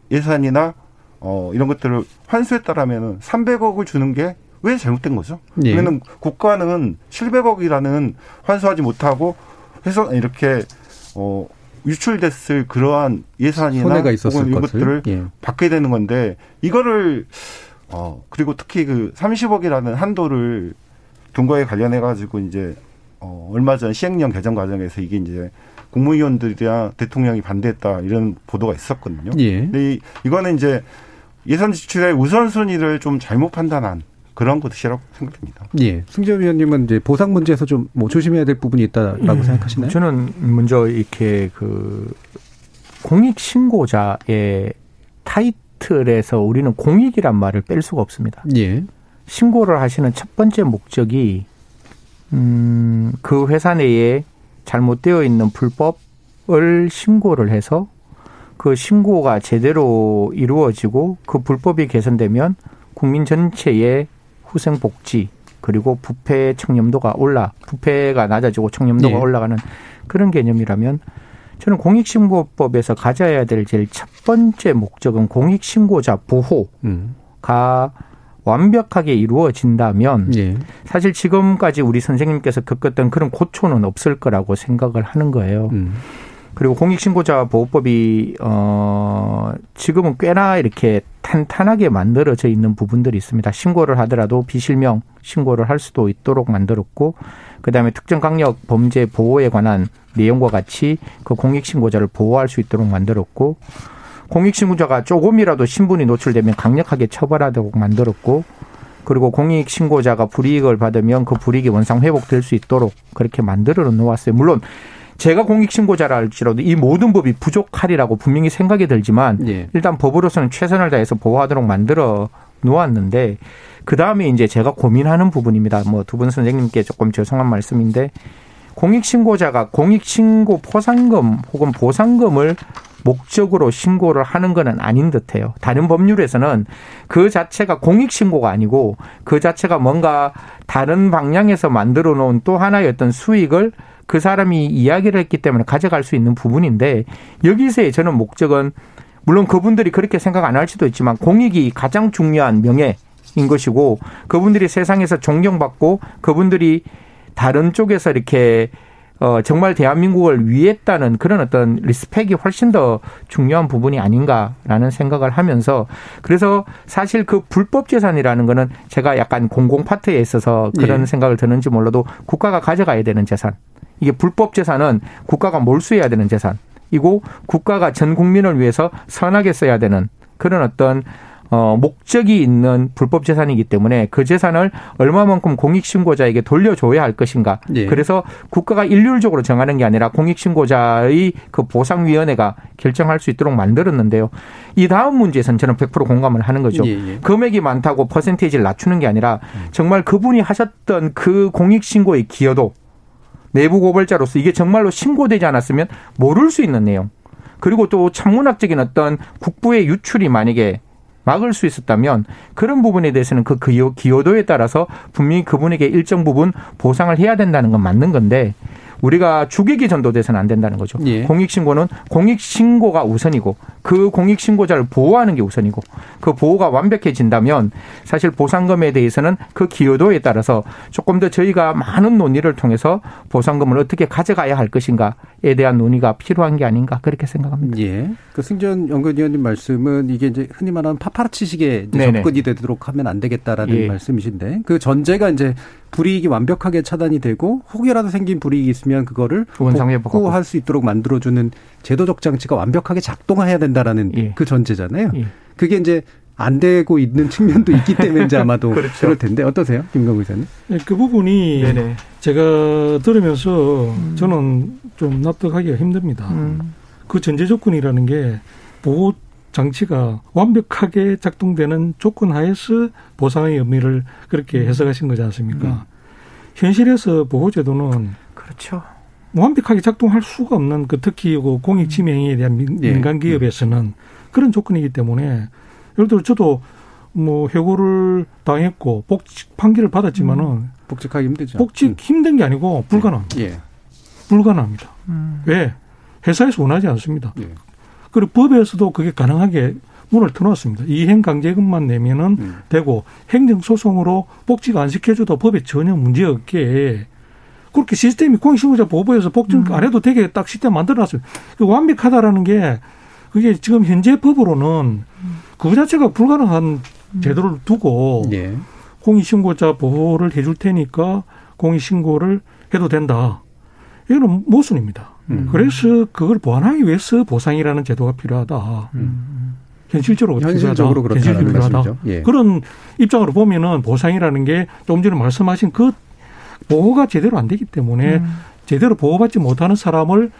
예산이나 어 이런 것들을 환수했다라면은 300억을 주는 게 왜 잘못된 거죠? 예. 그러면 국가는 700억이라는 환수하지 못하고 해서 이렇게 어 유출됐을 그러한 예산이나 손해가 있었을 혹은 이것들을 예. 받게 되는 건데 이거를 어 그리고 특히 그 30억이라는 한도를 둔 거에 관련해 가지고 이제 어 얼마 전 시행령 개정 과정에서 이게 이제 국무위원들이랑 대통령이 반대했다 이런 보도가 있었거든요. 예. 근데 이, 이거는 이제 예산 지출의 우선순위를 좀 잘못 판단한 그런 것이라고 생각됩니다. 예. 승재 위원님은 이제 보상 문제에서 좀 뭐 조심해야 될 부분이 있다라고 예. 생각하시나요? 저는 먼저 이렇게 그 공익 신고자의 타이틀에서 우리는 공익이란 말을 뺄 수가 없습니다. 예. 신고를 하시는 첫 번째 목적이 음, 그 회사 내에 잘못되어 있는 불법을 신고를 해서 그 신고가 제대로 이루어지고 그 불법이 개선되면 국민 전체의 후생 복지 그리고 부패 청렴도가 올라 부패가 낮아지고 청렴도가 네. 올라가는 그런 개념이라면 저는 공익신고법에서 가져야 될 제일 첫 번째 목적은 공익신고자 보호가 음. 완벽하게 이루어진다면 예. 사실 지금까지 우리 선생님께서 겪었던 그런 고초는 없을 거라고 생각을 하는 거예요. 음. 그리고 공익신고자 보호법이 어 지금은 꽤나 이렇게 탄탄하게 만들어져 있는 부분들이 있습니다. 신고를 하더라도 비실명 신고를 할 수도 있도록 만들었고 그다음에 특정 강력 범죄 보호에 관한 내용과 같이 그 공익신고자를 보호할 수 있도록 만들었고 공익신고자가 조금이라도 신분이 노출되면 강력하게 처벌하도록 만들었고 그리고 공익신고자가 불이익을 받으면 그 불이익이 원상 회복될 수 있도록 그렇게 만들어 놓았어요. 물론 제가 공익신고자라 할지라도 이 모든 법이 부족하리라고 분명히 생각이 들지만 예. 일단 법으로서는 최선을 다해서 보호하도록 만들어 놓았는데 그 다음에 이제 제가 고민하는 부분입니다. 뭐 두 분 선생님께 조금 죄송한 말씀인데 공익신고자가 공익신고 포상금 혹은 보상금을 목적으로 신고를 하는 것은 아닌 듯해요. 다른 법률에서는 그 자체가 공익 신고가 아니고 그 자체가 뭔가 다른 방향에서 만들어 놓은 또 하나의 어떤 수익을 그 사람이 이야기를 했기 때문에 가져갈 수 있는 부분인데 여기서의 저는 목적은 물론 그분들이 그렇게 생각 안 할 수도 있지만 공익이 가장 중요한 명예 인 것이고 그분들이 세상에서 존경받고 그분들이 다른 쪽에서 이렇게 어, 정말 대한민국을 위했다는 그런 어떤 respect이 훨씬 더 중요한 부분이 아닌가라는 생각을 하면서 그래서 사실 그 불법 재산이라는 거는 제가 약간 공공 파트에 있어서 그런 예. 생각을 드는지 몰라도 국가가 가져가야 되는 재산. 이게 불법 재산은 국가가 몰수해야 되는 재산이고 국가가 전 국민을 위해서 선하게 써야 되는 그런 어떤 어, 목적이 있는 불법 재산이기 때문에 그 재산을 얼마만큼 공익신고자에게 돌려줘야 할 것인가. 예. 그래서 국가가 일률적으로 정하는 게 아니라 공익신고자의 그 보상위원회가 결정할 수 있도록 만들었는데요. 이 다음 문제에서는 저는 100% 공감을 하는 거죠. 예, 예. 금액이 많다고 퍼센테이지를 낮추는 게 아니라 정말 그분이 하셨던 그 공익신고의 기여도 내부 고발자로서 이게 정말로 신고되지 않았으면 모를 수 있는 내용. 그리고 또 천문학적인 어떤 국부의 유출이 만약에 막을 수 있었다면 그런 부분에 대해서는 그 기여, 기여도에 따라서 분명히 그분에게 일정 부분 보상을 해야 된다는 건 맞는 건데 우리가 주객이 전도돼서는 안 된다는 거죠. 예. 공익신고는 공익신고가 우선이고 그 공익신고자를 보호하는 게 우선이고 그 보호가 완벽해진다면 사실 보상금에 대해서는 그 기여도에 따라서 조금 더 저희가 많은 논의를 통해서 보상금을 어떻게 가져가야 할 것인가에 대한 논의가 필요한 게 아닌가 그렇게 생각합니다. 예. 그 승전 연구위원님 말씀은 이게 이제 흔히 말하는 파파라치식의 접근이 되도록 하면 안 되겠다라는 예. 말씀이신데 그 전제가 이제 불이익이 완벽하게 차단이 되고 혹여라도 생긴 불이익이 있으면 그거를 복구할 수 있도록 만들어주는 제도적 장치가 완벽하게 작동해야 된다라는 예. 그 전제잖아요. 예. 그게 이제 안 되고 있는 측면도 있기 때문에 이제 아마도 그렇죠. 그럴 텐데 어떠세요, 김광우 기자님? 네, 그 부분이 네네. 제가 들으면서 음. 저는 좀 납득하기가 힘듭니다. 음. 그 전제 조건이라는 게 보호 장치가 완벽하게 작동되는 조건 하에서 보상의 의미를 그렇게 음. 해석하신 거지 않습니까? 음. 현실에서 보호제도는 그렇죠. 완벽하게 작동할 수가 없는 그 특히 그 공익 침해 행위에 대한 민, 예. 간 기업에서는 그런 조건이기 때문에 예를 들어 저도 뭐 해고를 당했고 복직 판결을 받았지만은 음. 복직하기 힘들죠. 복직 음. 힘든 게 아니고 불가능합니다. 예. 불가능합니다. 음. 왜? 회사에서 원하지 않습니다. 예. 그리고 법에서도 그게 가능하게 문을 터놓았습니다. 이행 강제금만 내면은 음. 되고 행정소송으로 복직 안 시켜줘도 법에 전혀 문제 없게 그렇게 시스템이 공익신고자 보호부에서 복직 음. 안 해도 되게 딱 시스템 만들어놨어요. 그 완벽하다라는 게 그게 지금 현재 법으로는 그 자체가 불가능한 음. 제도를 두고 예. 공익신고자 보호를 해줄 테니까 공익신고를 해도 된다. 이거는 모순입니다. 음. 그래서 그걸 보완하기 위해서 보상이라는 제도가 필요하다. 음. 현실적으로 현실적으로 필요하다. 현실적으로 필요하다. 예. 그런 입장으로 보면은 보상이라는 게 조금 전에 말씀하신 그 보호가 제대로 안 되기 때문에 음. 제대로 보호받지 못하는 사람을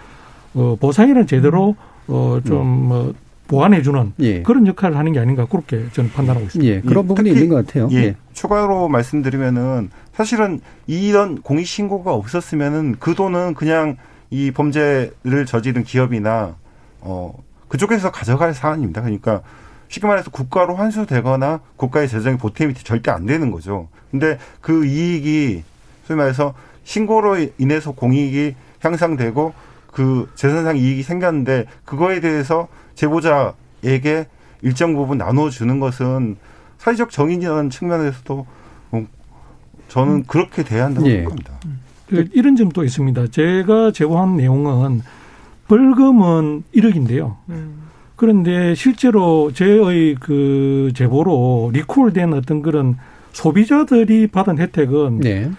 어, 보상이라는 제대로 어좀 어, 보완해주는 예. 그런 역할을 하는 게 아닌가 그렇게 저는 판단하고 있습니다. 예, 그런 부분이 있는 것 같아요. 예, 예. 추가로 말씀드리면은 사실은 이런 공익 신고가 없었으면은 그 돈은 그냥 이 범죄를 저지른 기업이나 어 그쪽에서 가져갈 사안입니다. 그러니까 쉽게 말해서 국가로 환수되거나 국가의 재정의 보탬이 절대 안 되는 거죠. 근데 그 이익이 소위 말해서 신고로 인해서 공익이 향상되고 그 재산상 이익이 생겼는데 그거에 대해서 제보자에게 일정 부분 나눠주는 것은 사회적 정의라는 측면에서도 뭐 저는 음. 그렇게 돼야 한다고 예. 생각합니다. 그 이런 점도 있습니다. 제가 제보한 내용은 벌금은 1억인데요. 음. 그런데 실제로 제의 그 제보로 리콜된 어떤 그런 소비자들이 받은 혜택은 네.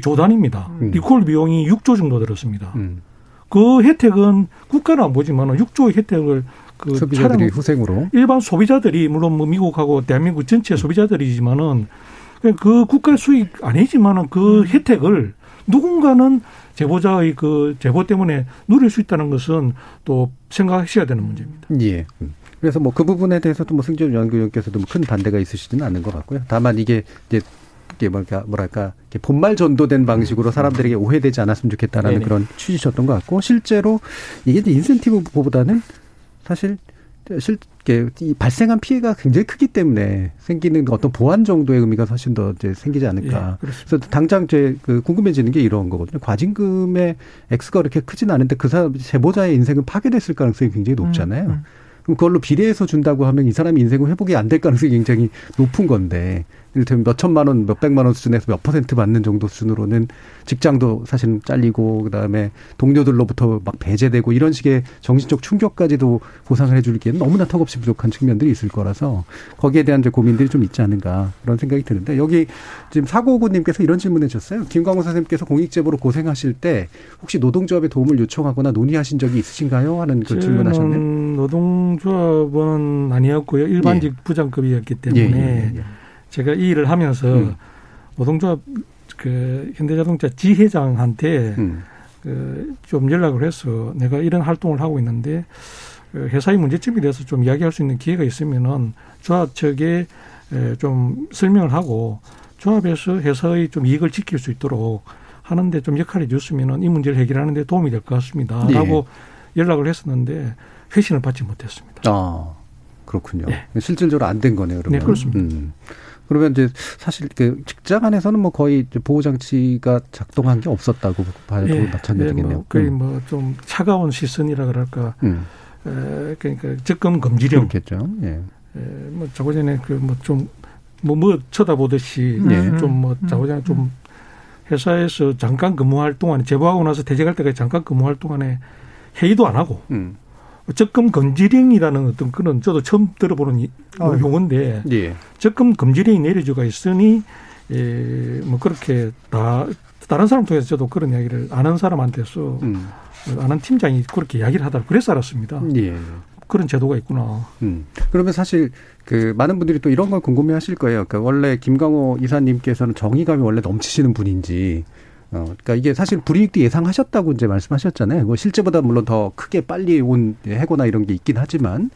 조단입니다. 음. 리콜 비용이 6조 정도 들었습니다. 음. 그 혜택은 국가는 안 보지만 6조의 혜택을 그 소비자들이 후생으로 일반 소비자들이 물론 뭐 미국하고 대한민국 전체 소비자들이지만은 그 국가 수익 아니지만은 그 음. 혜택을 누군가는 제보자의 그 제보 때문에 누릴 수 있다는 것은 또 생각하셔야 되는 문제입니다. 예. 그래서 뭐 그 부분에 대해서도 뭐 승준 연구위원께서도 큰 반대가 있으시지는 않은 것 같고요. 다만 이게 이제 이게 뭐랄까 뭐랄까 본말 전도된 방식으로 사람들에게 오해되지 않았으면 좋겠다라는 네네. 그런 취지셨던 것 같고 실제로 이게 인센티브보다는 사실 실, 이 발생한 피해가 굉장히 크기 때문에 생기는 어떤 보완 정도의 의미가 훨씬 더 이제 생기지 않을까. 예, 그래서 당장 제 그 궁금해지는 게 이런 거거든요. 과징금의 액수가 그렇게 크진 않은데 그 사람 제보자의 인생은 파괴됐을 가능성이 굉장히 높잖아요. 음, 음. 그럼 그걸로 비례해서 준다고 하면 이 사람이 인생을 회복이 안 될 가능성이 굉장히 높은 건데 이를테면 몇 천만 원, 몇 백만 원 수준에서 몇 퍼센트 받는 정도 수준으로는 직장도 사실 잘리고 그다음에 동료들로부터 막 배제되고 이런 식의 정신적 충격까지도 보상을 해줄기에는 너무나 턱없이 부족한 측면들이 있을 거라서 거기에 대한 이제 고민들이 좀 있지 않은가 그런 생각이 드는데 여기 지금 사고구님께서 이런 질문해 주셨어요. 김광호 선생님께서 공익제보로 고생하실 때 혹시 노동조합의 도움을 요청하거나 논의하신 적이 있으신가요? 하는 그 질문하셨네요. 노동조합은 아니었고요. 일반직 예. 부장급이었기 때문에 예, 예, 예. 제가 이 일을 하면서 음. 노동조합 그 현대자동차 지회장한테 음. 그좀 연락을 해서 내가 이런 활동을 하고 있는데 그 회사의 문제점에 대해서 좀 이야기할 수 있는 기회가 있으면은 조합 측에 좀 설명을 하고 조합에서 회사의 좀 이익을 지킬 수 있도록 하는데 좀 역할을 해줬으면은 이 문제를 해결하는데 도움이 될 것 같습니다. 네. 라고 연락을 했었는데 회신을 받지 못했습니다. 아, 그렇군요. 네. 실질적으로 안 된 거네요, 그러면. 네, 그렇습니다. 음. 그러면 이제 사실 그 직장 안에서는 뭐 거의 보호 장치가 작동한 게 없었다고 봐도 예, 마찬가지겠네요. 예, 뭐 거의 음. 뭐좀 차가운 시선이라 그럴까. 음. 에, 그러니까 접근 금지령. 그렇겠죠. 예. 에, 뭐 자고 전에 그 뭐 좀 뭐뭐 쳐다보듯이 예. 좀뭐 자고 전에 좀 회사에서 잠깐 근무할 동안에 제보하고 나서 퇴직할 때까지 잠깐 근무할 동안에 회의도 안 하고. 음. 적금 금지령이라는 어떤 그런 저도 처음 들어보는 아, 용어인데 예. 적금 금지령이 내려져가 있으니 예, 뭐 그렇게 다 다른 사람 통해서 저도 그런 이야기를 아는 사람한테서 음. 아는 팀장이 그렇게 이야기를 하다 그래서 알았습니다. 예. 그런 제도가 있구나. 음. 그러면 사실 그 많은 분들이 또 이런 걸 궁금해 하실 거예요. 그러니까 원래 김강호 이사님께서는 정의감이 원래 넘치시는 분인지 어, 그러니까 이게 사실 불이익도 예상하셨다고 이제 말씀하셨잖아요. 뭐 실제보다 물론 더 크게 빨리 온 해고나 이런 게 있긴 하지만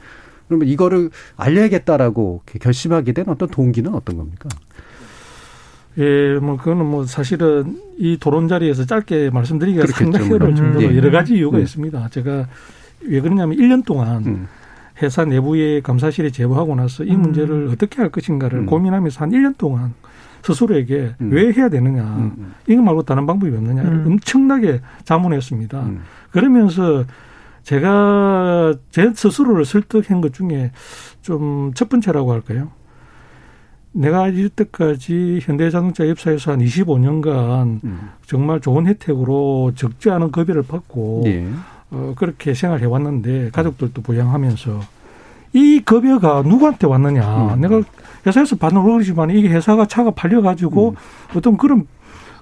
그러면 이거를 알려야겠다라고 결심하게 된 어떤 동기는 어떤 겁니까? 예, 뭐 그거는 뭐 사실은 이 토론 자리에서 짧게 말씀드리기가 상당히 어려울 정도로 음, 예. 여러 가지 이유가 음. 있습니다. 제가 왜 그러냐면 1년 동안 음. 회사 내부의 감사실에 제보하고 나서 이 음. 문제를 어떻게 할 것인가를 음. 고민하면서 한 1년 동안 스스로에게 음. 왜 해야 되느냐. 음, 음. 이거 말고 다른 방법이 없느냐. 음. 엄청나게 자문했습니다. 음. 그러면서 제가 제 스스로를 설득한 것 중에 좀 첫 번째라고 할까요? 내가 이때까지 현대자동차 입사해서 한 25년간 음. 정말 좋은 혜택으로 적지 않은 급여를 받고 예. 어, 그렇게 생활해 왔는데 가족들도 부양하면서 이 급여가 누구한테 왔느냐. 음. 내가 회사에서 받는 월급이지만 이게 회사가 차가 팔려가지고 음. 어떤 그런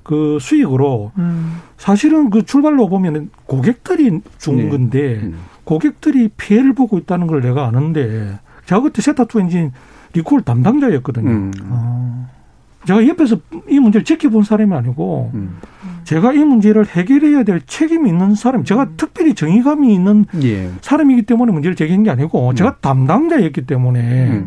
그 수익으로 음. 사실은 그 출발로 보면 고객들이 준 네. 건데 음. 고객들이 피해를 보고 있다는 걸 내가 아는데 제가 그때 세타 two 엔진 리콜 담당자였거든요. 음. 아. 제가 옆에서 이 문제를 지켜본 사람이 아니고 음. 제가 이 문제를 해결해야 될 책임이 있는 사람, 제가 음. 특별히 정의감이 있는 예. 사람이기 때문에 문제를 제기한 게 아니고 제가 담당자였기 때문에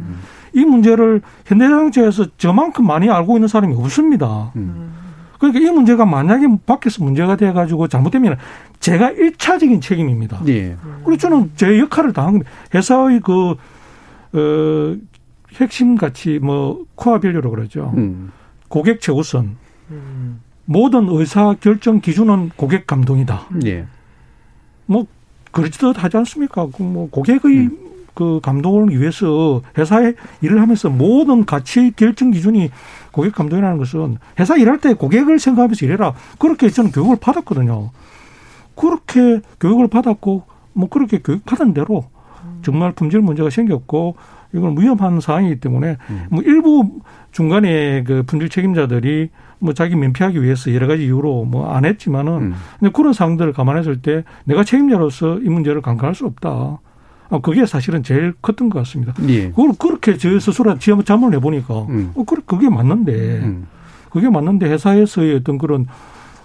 이 문제를 현대자동차에서 저만큼 많이 알고 있는 사람이 없습니다. 음. 그러니까 이 문제가 만약에 밖에서 문제가 돼가지고 잘못되면 제가 일차적인 책임입니다. 예. 그리고 저는 제 역할을 다한 겁니다. 회사의 그, 어, 핵심 가치, 뭐, core value로 그러죠. 음. 고객 최우선. 음. 모든 의사 결정 기준은 고객 감동이다. 예. 뭐, 그렇듯 하지 않습니까? 그 뭐, 고객의 음. 그 감독을 위해서 회사에 일을 하면서 모든 가치 결정 기준이 고객 감독이라는 것은 회사 일할 때 고객을 생각하면서 일해라. 그렇게 저는 교육을 받았거든요. 그렇게 교육을 받았고 뭐 그렇게 교육 받은 대로 정말 품질 문제가 생겼고 이건 위험한 사항이기 때문에 음. 뭐 일부 중간에 그 품질 책임자들이 뭐 자기 면피하기 위해서 여러 가지 이유로 뭐 안 했지만은 음. 근데 그런 상황들을 감안했을 때 내가 책임자로서 이 문제를 강간할 수 없다. 어, 그게 사실은 제일 컸던 것 같습니다. 예. 그걸 그렇게 저 스스로 잠을 내보니까 음. 어, 그- 그게 맞는데 음. 그게 맞는데 회사에서의 어떤 그런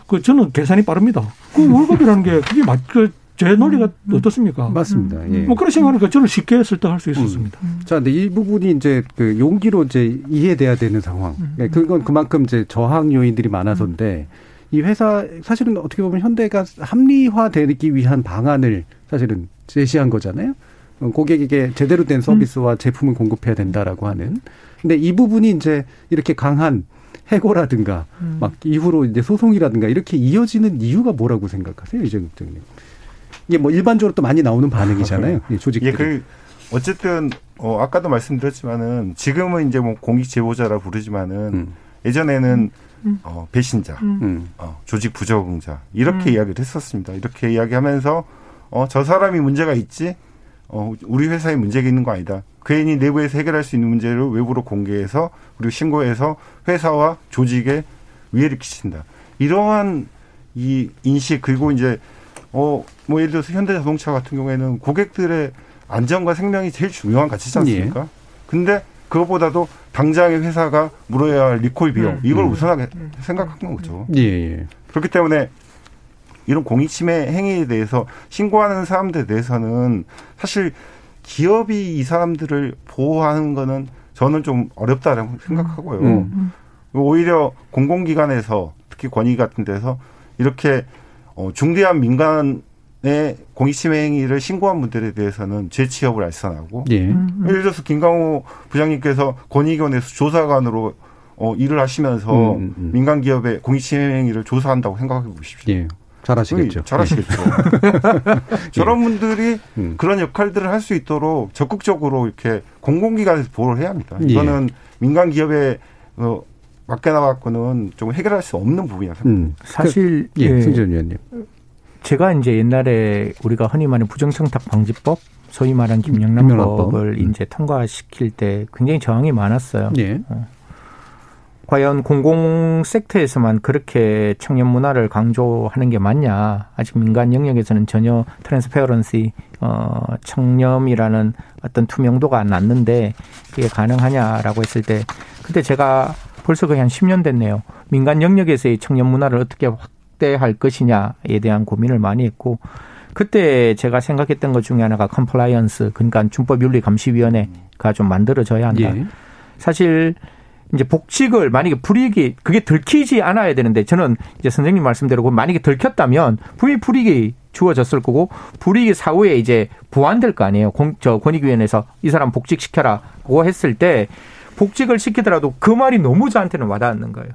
그 저는 계산이 빠릅니다. 그 월급이라는 게 그게 맞, 그, 제 논리가 어떻습니까? 맞습니다. 예. 뭐 그런 생각하니까 저는 쉽게 설득할 수 있었습니다. 자, 근데 이 부분이 이제 그 용기로 이제 이해돼야 되는 상황. 예, 그건 그만큼 이제 저항 요인들이 많아서인데 이 회사 사실은 어떻게 보면 현대가 합리화되기 위한 방안을 사실은 제시한 거잖아요. 어, 고객에게 제대로 된 서비스와 제품을 공급해야 된다라고 하는. 근데 이 부분이 이제 이렇게 강한 해고라든가 막 이후로 이제 소송이라든가 이렇게 이어지는 이유가 뭐라고 생각하세요, 이재국 장님? 이게 뭐 일반적으로 또 많이 나오는 반응이잖아요. 이 조직들이. 예, 그 어쨌든 어 아까도 말씀드렸지만은 지금은 이제 뭐 공익 제보자라 부르지만은 음. 예전에는 어 배신자, 음. 어 조직 부적응자 이렇게 음. 이야기를 했었습니다. 이렇게 이야기하면서 어저 사람이 문제가 있지, 어 우리 회사에 문제가 있는 거 아니다. 괜히 내부에서 해결할 수 있는 문제를 외부로 공개해서 그리고 신고해서 회사와 조직에 위해를 끼친다. 이러한 이 인식 그리고 이제 어 뭐 예를 들어서 현대자동차 같은 경우에는 고객들의 안전과 생명이 제일 중요한 가치지 않습니까? 근데 그것보다도 당장의 회사가 물어야 할 리콜 비용 음. 이걸 음. 우선하게 생각한 거죠. 예, 예. 그렇기 때문에 이런 공익침해 행위에 대해서 신고하는 사람들에 대해서는 사실 기업이 이 사람들을 보호하는 거는 저는 좀 어렵다라고 생각하고요. 음. 오히려 공공기관에서 특히 권위 같은 데서 이렇게 어, 중대한 민간의 공익침해 행위를 신고한 분들에 대해서는 재취업을 알선하고 예. 예를 들어서 김강호 부장님께서 권익위원회에서 조사관으로 어, 일을 하시면서 음, 음. 민간 기업의 공익침해 행위를 조사한다고 생각해 보십시오. 예. 잘하시겠죠. 음, 잘하시겠죠. 저런 분들이 음. 그런 역할들을 할 수 있도록 적극적으로 이렇게 공공기관에서 보호를 해야 합니다. 예. 이거는 민간 기업에 어, 맡겨놔갖고는 좀 해결할 수 없는 부분이라 생각합니다. 음. 사실 예, 예, 승진 위원님. 제가 이제 옛날에 우리가 흔히 말하는 부정청탁 방지법, 소위 말하는 김영란법. 김영란법을 이제 통과시킬 때 굉장히 저항이 많았어요. 예. 과연 공공 sector에서만 그렇게 청렴 문화를 강조하는 게 맞냐? 아직 민간 영역에서는 전혀 transparency, 어, 청렴이라는 어떤 투명도가 낮는데 그게 가능하냐라고 했을 때 그때 제가 벌써 거의 한 10년 됐네요. 민간 영역에서의 청렴 문화를 어떻게 확대할 것이냐에 대한 고민을 많이 했고 그때 제가 생각했던 것 중에 하나가 compliance, 그러니까 준법윤리감시위원회가 좀 만들어져야 한다. 예. 사실 이제 복직을 만약에 불이익이 그게 들키지 않아야 되는데 저는 이제 선생님 말씀대로 그 만약에 들켰다면 분명히 불이익이 주어졌을 거고 불이익이 사후에 이제 보완될 거 아니에요. 공, 저 권익위원회에서 이 사람 복직시켜라고 했을 때 복직을 시키더라도 그 말이 너무 저한테는 와닿는 거예요.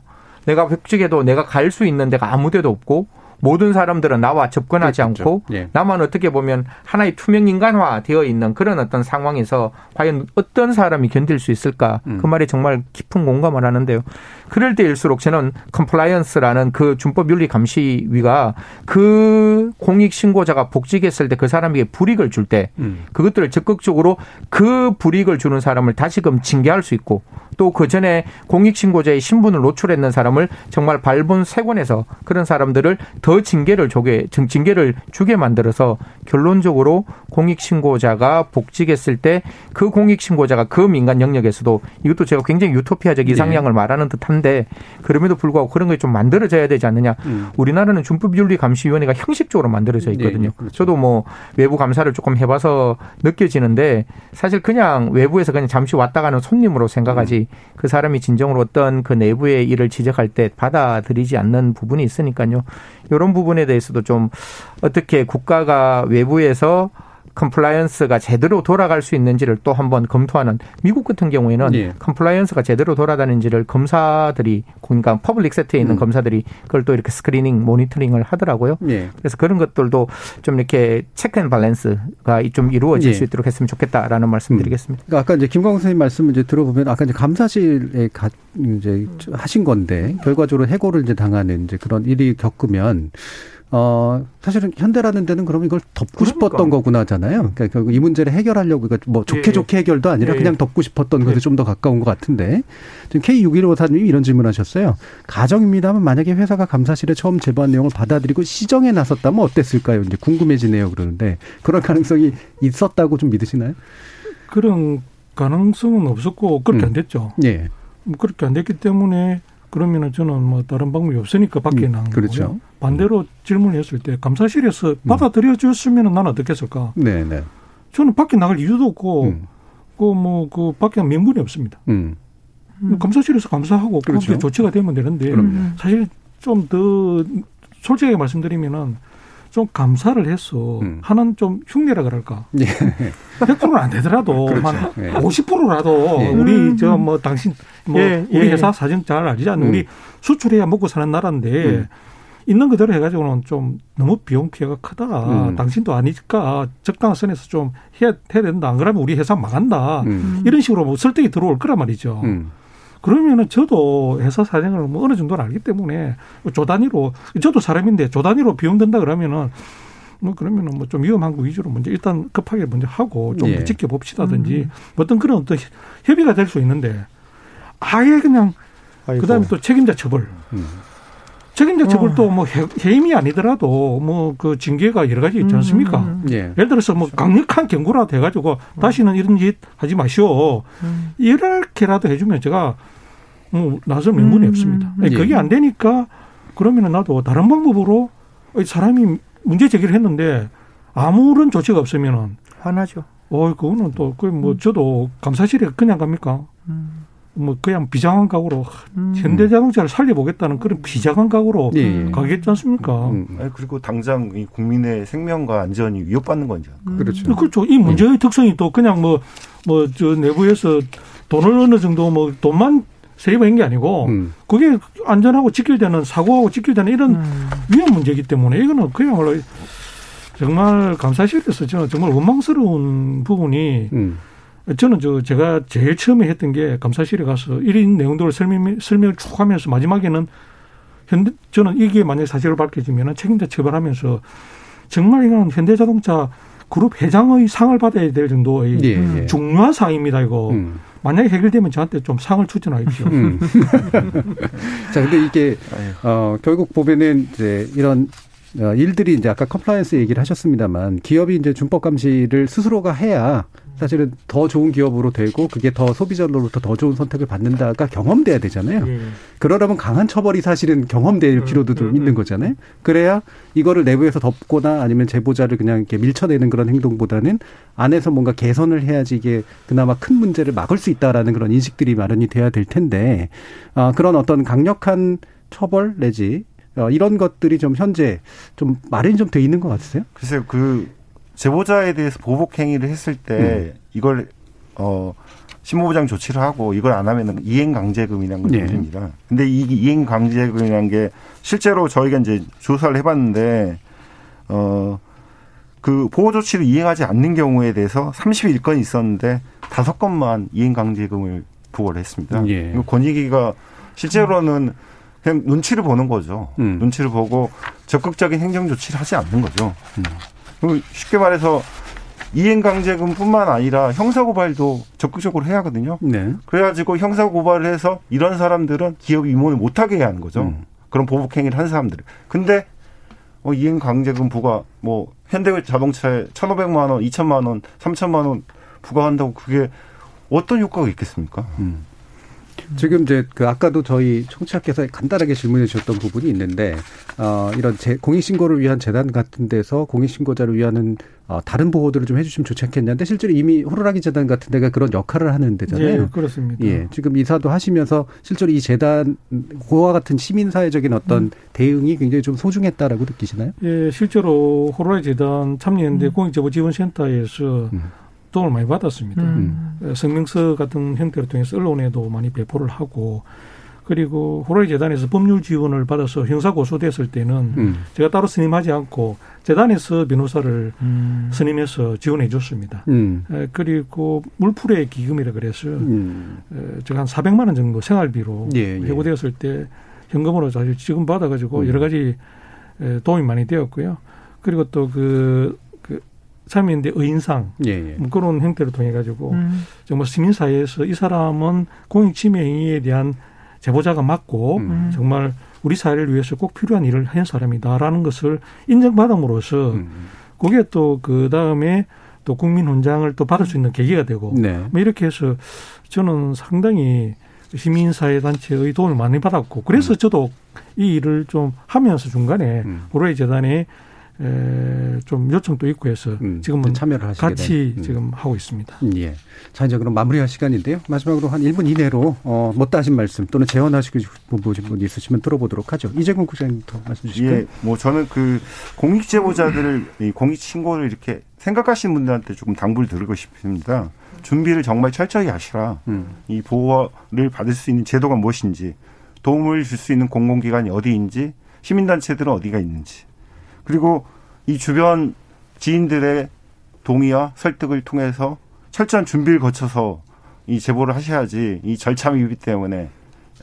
내가 복직해도 내가 갈 수 있는 데가 아무 데도 없고 모든 사람들은 나와 접근하지 않고 예. 나만 어떻게 보면 하나의 투명 인간화 되어 있는 그런 어떤 상황에서 과연 어떤 사람이 견딜 수 있을까 그 말에 정말 깊은 공감을 하는데요. 그럴 때일수록 저는 compliance라는 그 준법 윤리 감시위가 그 공익 신고자가 복직했을 때 그 사람에게 불이익을 줄때 음. 그것들을 적극적으로 그 불이익을 주는 사람을 다시금 징계할 수 있고 또 그 전에 공익 신고자의 신분을 노출했는 사람을 정말 발본색원해서 그런 사람들을 더 징계를 주게 징- 징계를 주게 만들어서 결론적으로 공익 신고자가 복직했을 때 그 공익 신고자가 그 민간 영역에서도 이것도 제가 굉장히 유토피아적 이상향을 말하는 듯한 데 그럼에도 불구하고 그런 게 좀 만들어져야 되지 않느냐. 음. 우리나라는 준법윤리감시위원회가 형식적으로 만들어져 있거든요. 네, 그렇죠. 저도 뭐 외부 감사를 조금 해봐서 느껴지는데 사실 그냥 외부에서 그냥 잠시 왔다 가는 손님으로 생각하지 음. 그 사람이 진정으로 어떤 그 내부의 일을 지적할 때 받아들이지 않는 부분이 있으니까요. 이런 부분에 대해서도 좀 어떻게 국가가 외부에서 compliance가 제대로 돌아갈 수 있는지를 또 한번 검토하는 미국 같은 경우에는 예. compliance가 제대로 돌아가는지를 검사들이 그러니까 public sector에 있는 음. 검사들이 그걸 또 이렇게 screening 모니터링을 하더라고요. 예. 그래서 그런 것들도 좀 이렇게 check and balance가 좀 이루어질 예. 수 있도록 했으면 좋겠다라는 말씀드리겠습니다. 그러니까 아까 이제 김광호 선생님 말씀을 이제 들어보면 아까 이제 감사실에 가 이제 하신 건데 결과적으로 해고를 이제 당하는 이제 그런 일이 겪으면 어, 사실은 현대라는 데는 그럼 이걸 덮고 그러니까. 싶었던 거구나잖아요. 그러니까 결국 이 문제를 해결하려고 그러니까 뭐 좋게 예, 예. 좋게 해결도 아니라 예, 그냥 예. 덮고 싶었던 것에 예. 좀더 가까운 것 같은데 지금 K6154님이 이런 질문하셨어요. 가정입니다만 만약에 회사가 감사실에 처음 제보한 내용을 받아들이고 시정에 나섰다면 어땠을까요? 이제 궁금해지네요. 그러는데 그런 가능성이 있었다고 좀 믿으시나요? 그런 가능성은 없었고 그렇게 음. 안 됐죠. 예. 뭐 그렇게 안 됐기 때문에 그러면은 저는 뭐 다른 방법이 없으니까 밖에 음, 나간 그렇죠. 거고요. 반대로 질문을 했을 때 감사실에서 받아들여 줬으면 나는 어떻게 했을까? 네, 네. 저는 밖에 나갈 이유도 없고 음. 그뭐 그 밖에 명분이 없습니다. 음. 감사실에서 감사하고 그렇죠. 그렇게 조치가 되면 되는데 그럼요. 사실 좀 더 솔직하게 말씀드리면은 좀 감사를 해서 음. 하는 좀 흉내라 그럴까. 예. 100%는 안 되더라도 그렇죠. 한 예. 50%라도 예. 우리 저 뭐 당신 뭐 예, 우리 예. 회사 사정 잘 알지 않는 음. 우리 수출해야 먹고 사는 나라인데 음. 있는 그대로 해가지고는 좀 너무 비용 피해가 크다. 음. 당신도 아니니까 적당한 선에서 좀 해야, 해야 된다. 안 그러면 우리 회사 망한다. 음. 이런 식으로 뭐 설득이 들어올 거란 말이죠. 음. 그러면은 저도 회사 사정을 뭐 어느 정도는 알기 때문에 뭐조 단위로 저도 사람인데 조 단위로 비용 든다 그러면은 뭐 그러면은 뭐 좀 위험한 거 위주로 먼저 일단 급하게 먼저 하고 좀 예. 지켜봅시다든지 뭐 어떤 그런 어떤 협의가 될 수 있는데 아예 그냥 그다음에 또 책임자 처벌. 음. 책임자 처벌도 뭐 해- 해임이 아니더라도 뭐 그 징계가 여러 가지 있지 않습니까? 예. 예를 들어서 뭐 강력한 경고라도 해가지고 다시는 이런 짓 하지 마시오. 이렇게라도 해주면 제가 뭐 나설 명분이 없습니다. 아니, 예. 그게 안 되니까 그러면은 나도 다른 방법으로 이 사람이 문제 제기를 했는데 아무런 조치가 없으면은 화나죠. 어 그거는 또 그 뭐 저도 감사실에 그냥 갑니까? 뭐 그냥 비장한 각오로 현대자동차를 살려보겠다는 그런 비장한 각오로 예, 예. 가겠지 않습니까? 음. 아니, 그리고 당장 이 국민의 생명과 안전이 위협받는 거죠. 그렇죠. 그렇죠. 이 문제의 특성이 또 그냥 뭐, 뭐, 저 내부에서 돈을 어느 정도 뭐 돈만 세이브한 게 아니고 음. 그게 안전하고 직결되는 사고하고 직결되는 이런 위험 문제이기 때문에 이거는 그야말로 정말 감사실에서 저는 정말 원망스러운 부분이 음. 저는 저 제가 제일 처음에 했던 게 감사실에 가서 일인 내용들을 설명, 설명을 쭉 하면서 마지막에는 현대, 저는 이게 만약에 사실로 밝혀지면 책임자 처벌하면서 정말 이건 현대자동차 그룹 회장의 상을 받아야 될 정도의 예, 예. 중요한 사항입니다, 이거. 음. 만약에 해결되면 저한테 좀 상을 추천하십시오. 음. 자, 근데 이게 어 결국 보면은 이제 이런 어, 일들이 이제 아까 compliance 얘기를 하셨습니다만 기업이 이제 준법 감시를 스스로가 해야 사실은 더 좋은 기업으로 되고 그게 더 소비자로부터 더 좋은 선택을 받는다가 경험돼야 되잖아요. 예. 그러려면 강한 처벌이 사실은 경험될 필요도 좀 있는 거잖아요. 그래야 이거를 내부에서 덮거나 아니면 제보자를 그냥 이렇게 밀쳐내는 그런 행동보다는 안에서 뭔가 개선을 해야지 이게 그나마 큰 문제를 막을 수 있다라는 그런 인식들이 마련이 돼야 될 텐데 아, 그런 어떤 강력한 처벌 내지 어, 이런 것들이 좀 현재 좀 마련이 좀 돼 있는 것 같으세요? 글쎄요, 그 제보자에 대해서 보복 행위를 했을 때 이걸 어 신고보장 조치를 하고 이걸 안 하면은 이행 강제금이라는 걸 네. 돌립니다. 근데 이 이행 강제금이라는 게 실제로 저희가 이제 조사를 해봤는데 어. 그 보호 조치를 이행하지 않는 경우에 대해서 31건이 있었는데 다섯 건만 이행 강제금을 부과를 했습니다. 예. 권익위가 실제로는 그냥 눈치를 보는 거죠. 음. 눈치를 보고 적극적인 행정 조치를 하지 않는 거죠. 그리고 쉽게 말해서 이행 강제금뿐만 아니라 형사 고발도 적극적으로 해야 하거든요. 네. 그래가지고 형사 고발을 해서 이런 사람들은 기업이 임원을 못하게 해야 하는 거죠. 음. 그런 보복 행위를 한 사람들. 근데 어, 이행 강제금 부과 뭐 현대자동차에 1,500만 원, 2천만 원, 3천만 원 부과한다고 그게 어떤 효과가 있겠습니까? 음. 지금 이제 그 아까도 저희 청취자께서 간단하게 질문해 주셨던 부분이 있는데 어 이런 제 공익 신고를 위한 재단 같은 데서 공익 신고자를 위한 어 다른 보호들을 좀 해주시면 좋지 않겠냐는데 실제로 이미 호루라기 재단 같은 데가 그런 역할을 하는 데잖아요. 예, 그렇습니다. 예, 지금 이사도 하시면서 실제로 이 재단 그와 같은 시민 사회적인 어떤 대응이 굉장히 좀 소중했다라고 느끼시나요? 예, 실제로 호라이 재단 참여연대 공익제보 지원센터에서 도움을 많이 받았습니다. 음. 어, 성명서 같은 형태를 통해서 언론에도 많이 배포를 하고 그리고 호라이 재단에서 법률 지원을 받아서 형사 고소됐을 때는 음. 제가 따로 선임하지 않고 재단에서 변호사를 선임해서 지원해 줬습니다. 음. 에, 그리고 물풀의 기금이라 그래서 음. 에, 제가 한 400만 원 정도 생활비로 예, 예. 해고되었을 때 현금으로 사실 지금 받아가지고 음. 여러 가지 도움이 많이 되었고요. 그리고 또그그 참여연대 의인상 예, 예. 뭐 그런 형태를 통해 가지고 음. 정말 시민 사회에서 이 사람은 공익 침해 행위에 대한 제보자가 맞고 음. 정말 우리 사회를 위해서 꼭 필요한 일을 한 사람이다라는 것을 인정받음으로써 음. 그게 또 그 다음에 또 국민 훈장을 또 받을 수 있는 계기가 되고 네. 뭐 이렇게 해서 저는 상당히 시민사회단체의 도움을 많이 받았고 그래서 음. 저도 이 일을 좀 하면서 중간에 음. 보로의 재단에 에, 좀 요청도 있고 해서 음, 지금은 참여를 하시게 같이 된. 음. 지금 하고 있습니다. 예. 자, 이제 그럼 마무리할 시간인데요. 마지막으로 한 1분 이내로 어, 못다 하신 말씀 또는 재원하시고 싶은 분 있으시면 들어보도록 하죠. 이재근 국장님부터 말씀 주시죠. 예. 뭐 저는 그 공익 제보자들을 이 공익 신고를 이렇게 생각하시는 분들한테 조금 당부를 드리고 싶습니다. 준비를 정말 철저히 하시라. 음. 이 보호를 받을 수 있는 제도가 무엇인지 도움을 줄 수 있는 공공기관이 어디인지 시민단체들은 어디가 있는지 그리고 이 주변 지인들의 동의와 설득을 통해서 철저한 준비를 거쳐서 이 제보를 하셔야지 이 절차 미비 때문에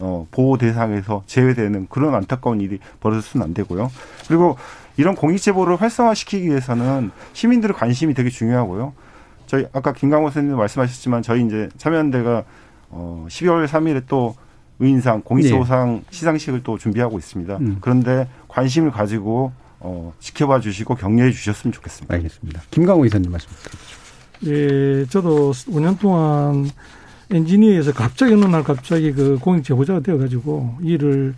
어, 보호 대상에서 제외되는 그런 안타까운 일이 벌어졌으면 안 되고요. 그리고 이런 공익 제보를 활성화시키기 위해서는 시민들의 관심이 되게 중요하고요. 저희 아까 김강호 선생님 말씀하셨지만 저희 이제 참여연대가 어 12월 3일에 또 의인상 공익제보상 네. 시상식을 또 준비하고 있습니다. 음. 그런데 관심을 가지고 어, 지켜봐 주시고 격려해 주셨으면 좋겠습니다. 알겠습니다. 김강호 이사님 말씀 부탁드립니다. 예, 저도 5년 동안 엔지니어에서 갑자기 어느 날 갑자기 그 공익 제보자가 되어가지고 일을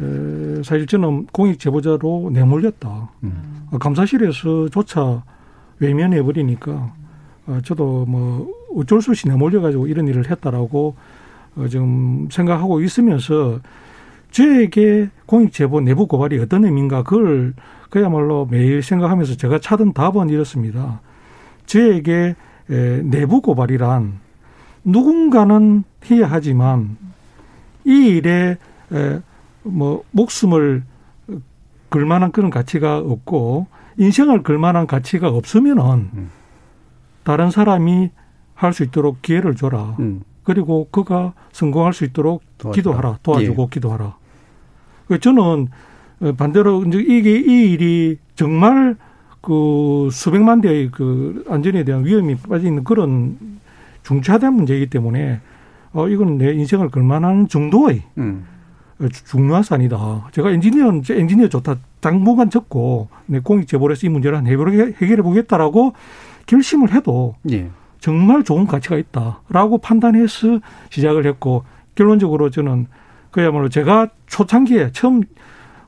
에, 사실 저는 공익 제보자로 내몰렸다. 음. 어, 감사실에서조차 외면해 버리니까 어, 저도 뭐 어쩔 수 없이 내몰려가지고 이런 일을 했다라고 어, 지금 생각하고 있으면서 저에게 공익 제보 내부 고발이 어떤 의미인가 그걸 그야말로 매일 생각하면서 제가 찾은 답은 이렇습니다. 저에게 내부 고발이란 누군가는 해야 하지만 이 일에 뭐 목숨을 걸 만한 그런 가치가 없고 인생을 걸 만한 가치가 없으면은 음. 다른 사람이 할 수 있도록 기회를 줘라. 음. 그리고 그가 성공할 수 있도록 도와주라. 기도하라. 도와주고 예. 기도하라. 그 저는 반대로 이제 이게 이 일이 정말 그 수백만 대의 그 안전에 대한 위험이 빠져 있는 그런 중차대한 문제이기 때문에 어 이건 내 인생을 걸만한 정도의 음. 중요한 산이다. 제가 엔지니어는 엔지니어 좋다. 당분간 적고 내 공익 해서 이 문제를 한 해결해 보겠다라고 결심을 해도 예. 정말 좋은 가치가 있다라고 판단해서 시작을 했고 결론적으로 저는 그야말로 제가 초창기에 처음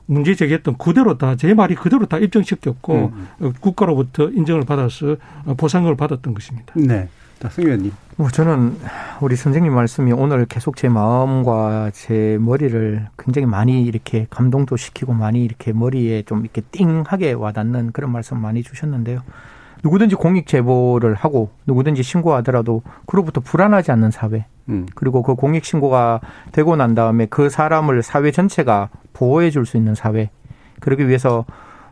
문제 제기했던 그대로 다 제 말이 그대로 다 입증시켰고 음. 국가로부터 인정을 받아서 보상을 받았던 것입니다. 네. 성 의원님. 뭐 저는 우리 선생님 말씀이 오늘 계속 제 마음과 제 머리를 굉장히 많이 이렇게 감동도 시키고 많이 이렇게 머리에 좀 이렇게 띵하게 와닿는 그런 말씀 많이 주셨는데요. 누구든지 공익 제보를 하고 누구든지 신고하더라도 그로부터 불안하지 않는 사회 음. 그리고 그 공익 신고가 되고 난 다음에 그 사람을 사회 전체가 보호해 줄 수 있는 사회 그러기 위해서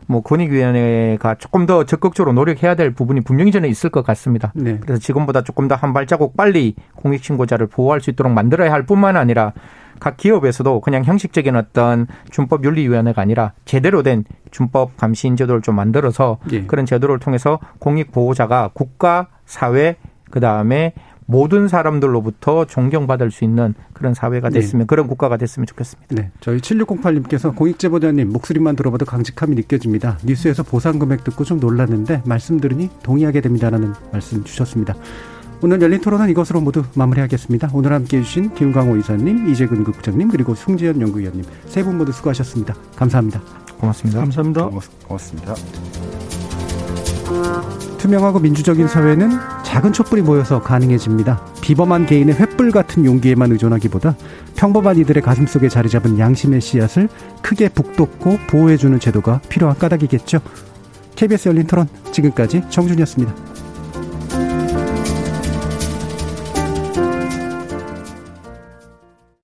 뭐 권익위원회가 조금 더 적극적으로 노력해야 될 부분이 분명히 저는 있을 것 같습니다. 네. 그래서 지금보다 조금 더 한 발자국 빨리 공익신고자를 보호할 수 있도록 만들어야 할 뿐만 아니라 각 기업에서도 그냥 형식적인 어떤 준법 윤리위원회가 아니라 제대로 된 준법 감시 인 제도를 좀 만들어서 예. 그런 제도를 통해서 공익 보호자가 국가, 사회, 그 다음에 모든 사람들로부터 존경받을 수 있는 그런 사회가 네. 됐으면 네. 그런 국가가 됐으면 좋겠습니다. 네. 저희 7608님께서 공익제보자님 목소리만 들어봐도 강직함이 느껴집니다. 뉴스에서 보상 금액 듣고 좀 놀랐는데 말씀 들으니 동의하게 됩니다라는 말씀 주셨습니다. 오늘 열린 토론은 이것으로 모두 마무리하겠습니다. 오늘 함께해 주신 김광호 이사님, 이재근 국장님, 그리고 송지현 연구위원님 세 분 모두 수고하셨습니다. 감사합니다. 고맙습니다. 감사합니다. 고맙습니다. 투명하고 민주적인 사회는 작은 촛불이 모여서 가능해집니다. 비범한 개인의 횃불 같은 용기에만 의존하기보다 평범한 이들의 가슴 속에 자리 잡은 양심의 씨앗을 크게 북돋고 보호해주는 제도가 필요한 까닭이겠죠. KBS 열린 토론 지금까지 정준이었습니다.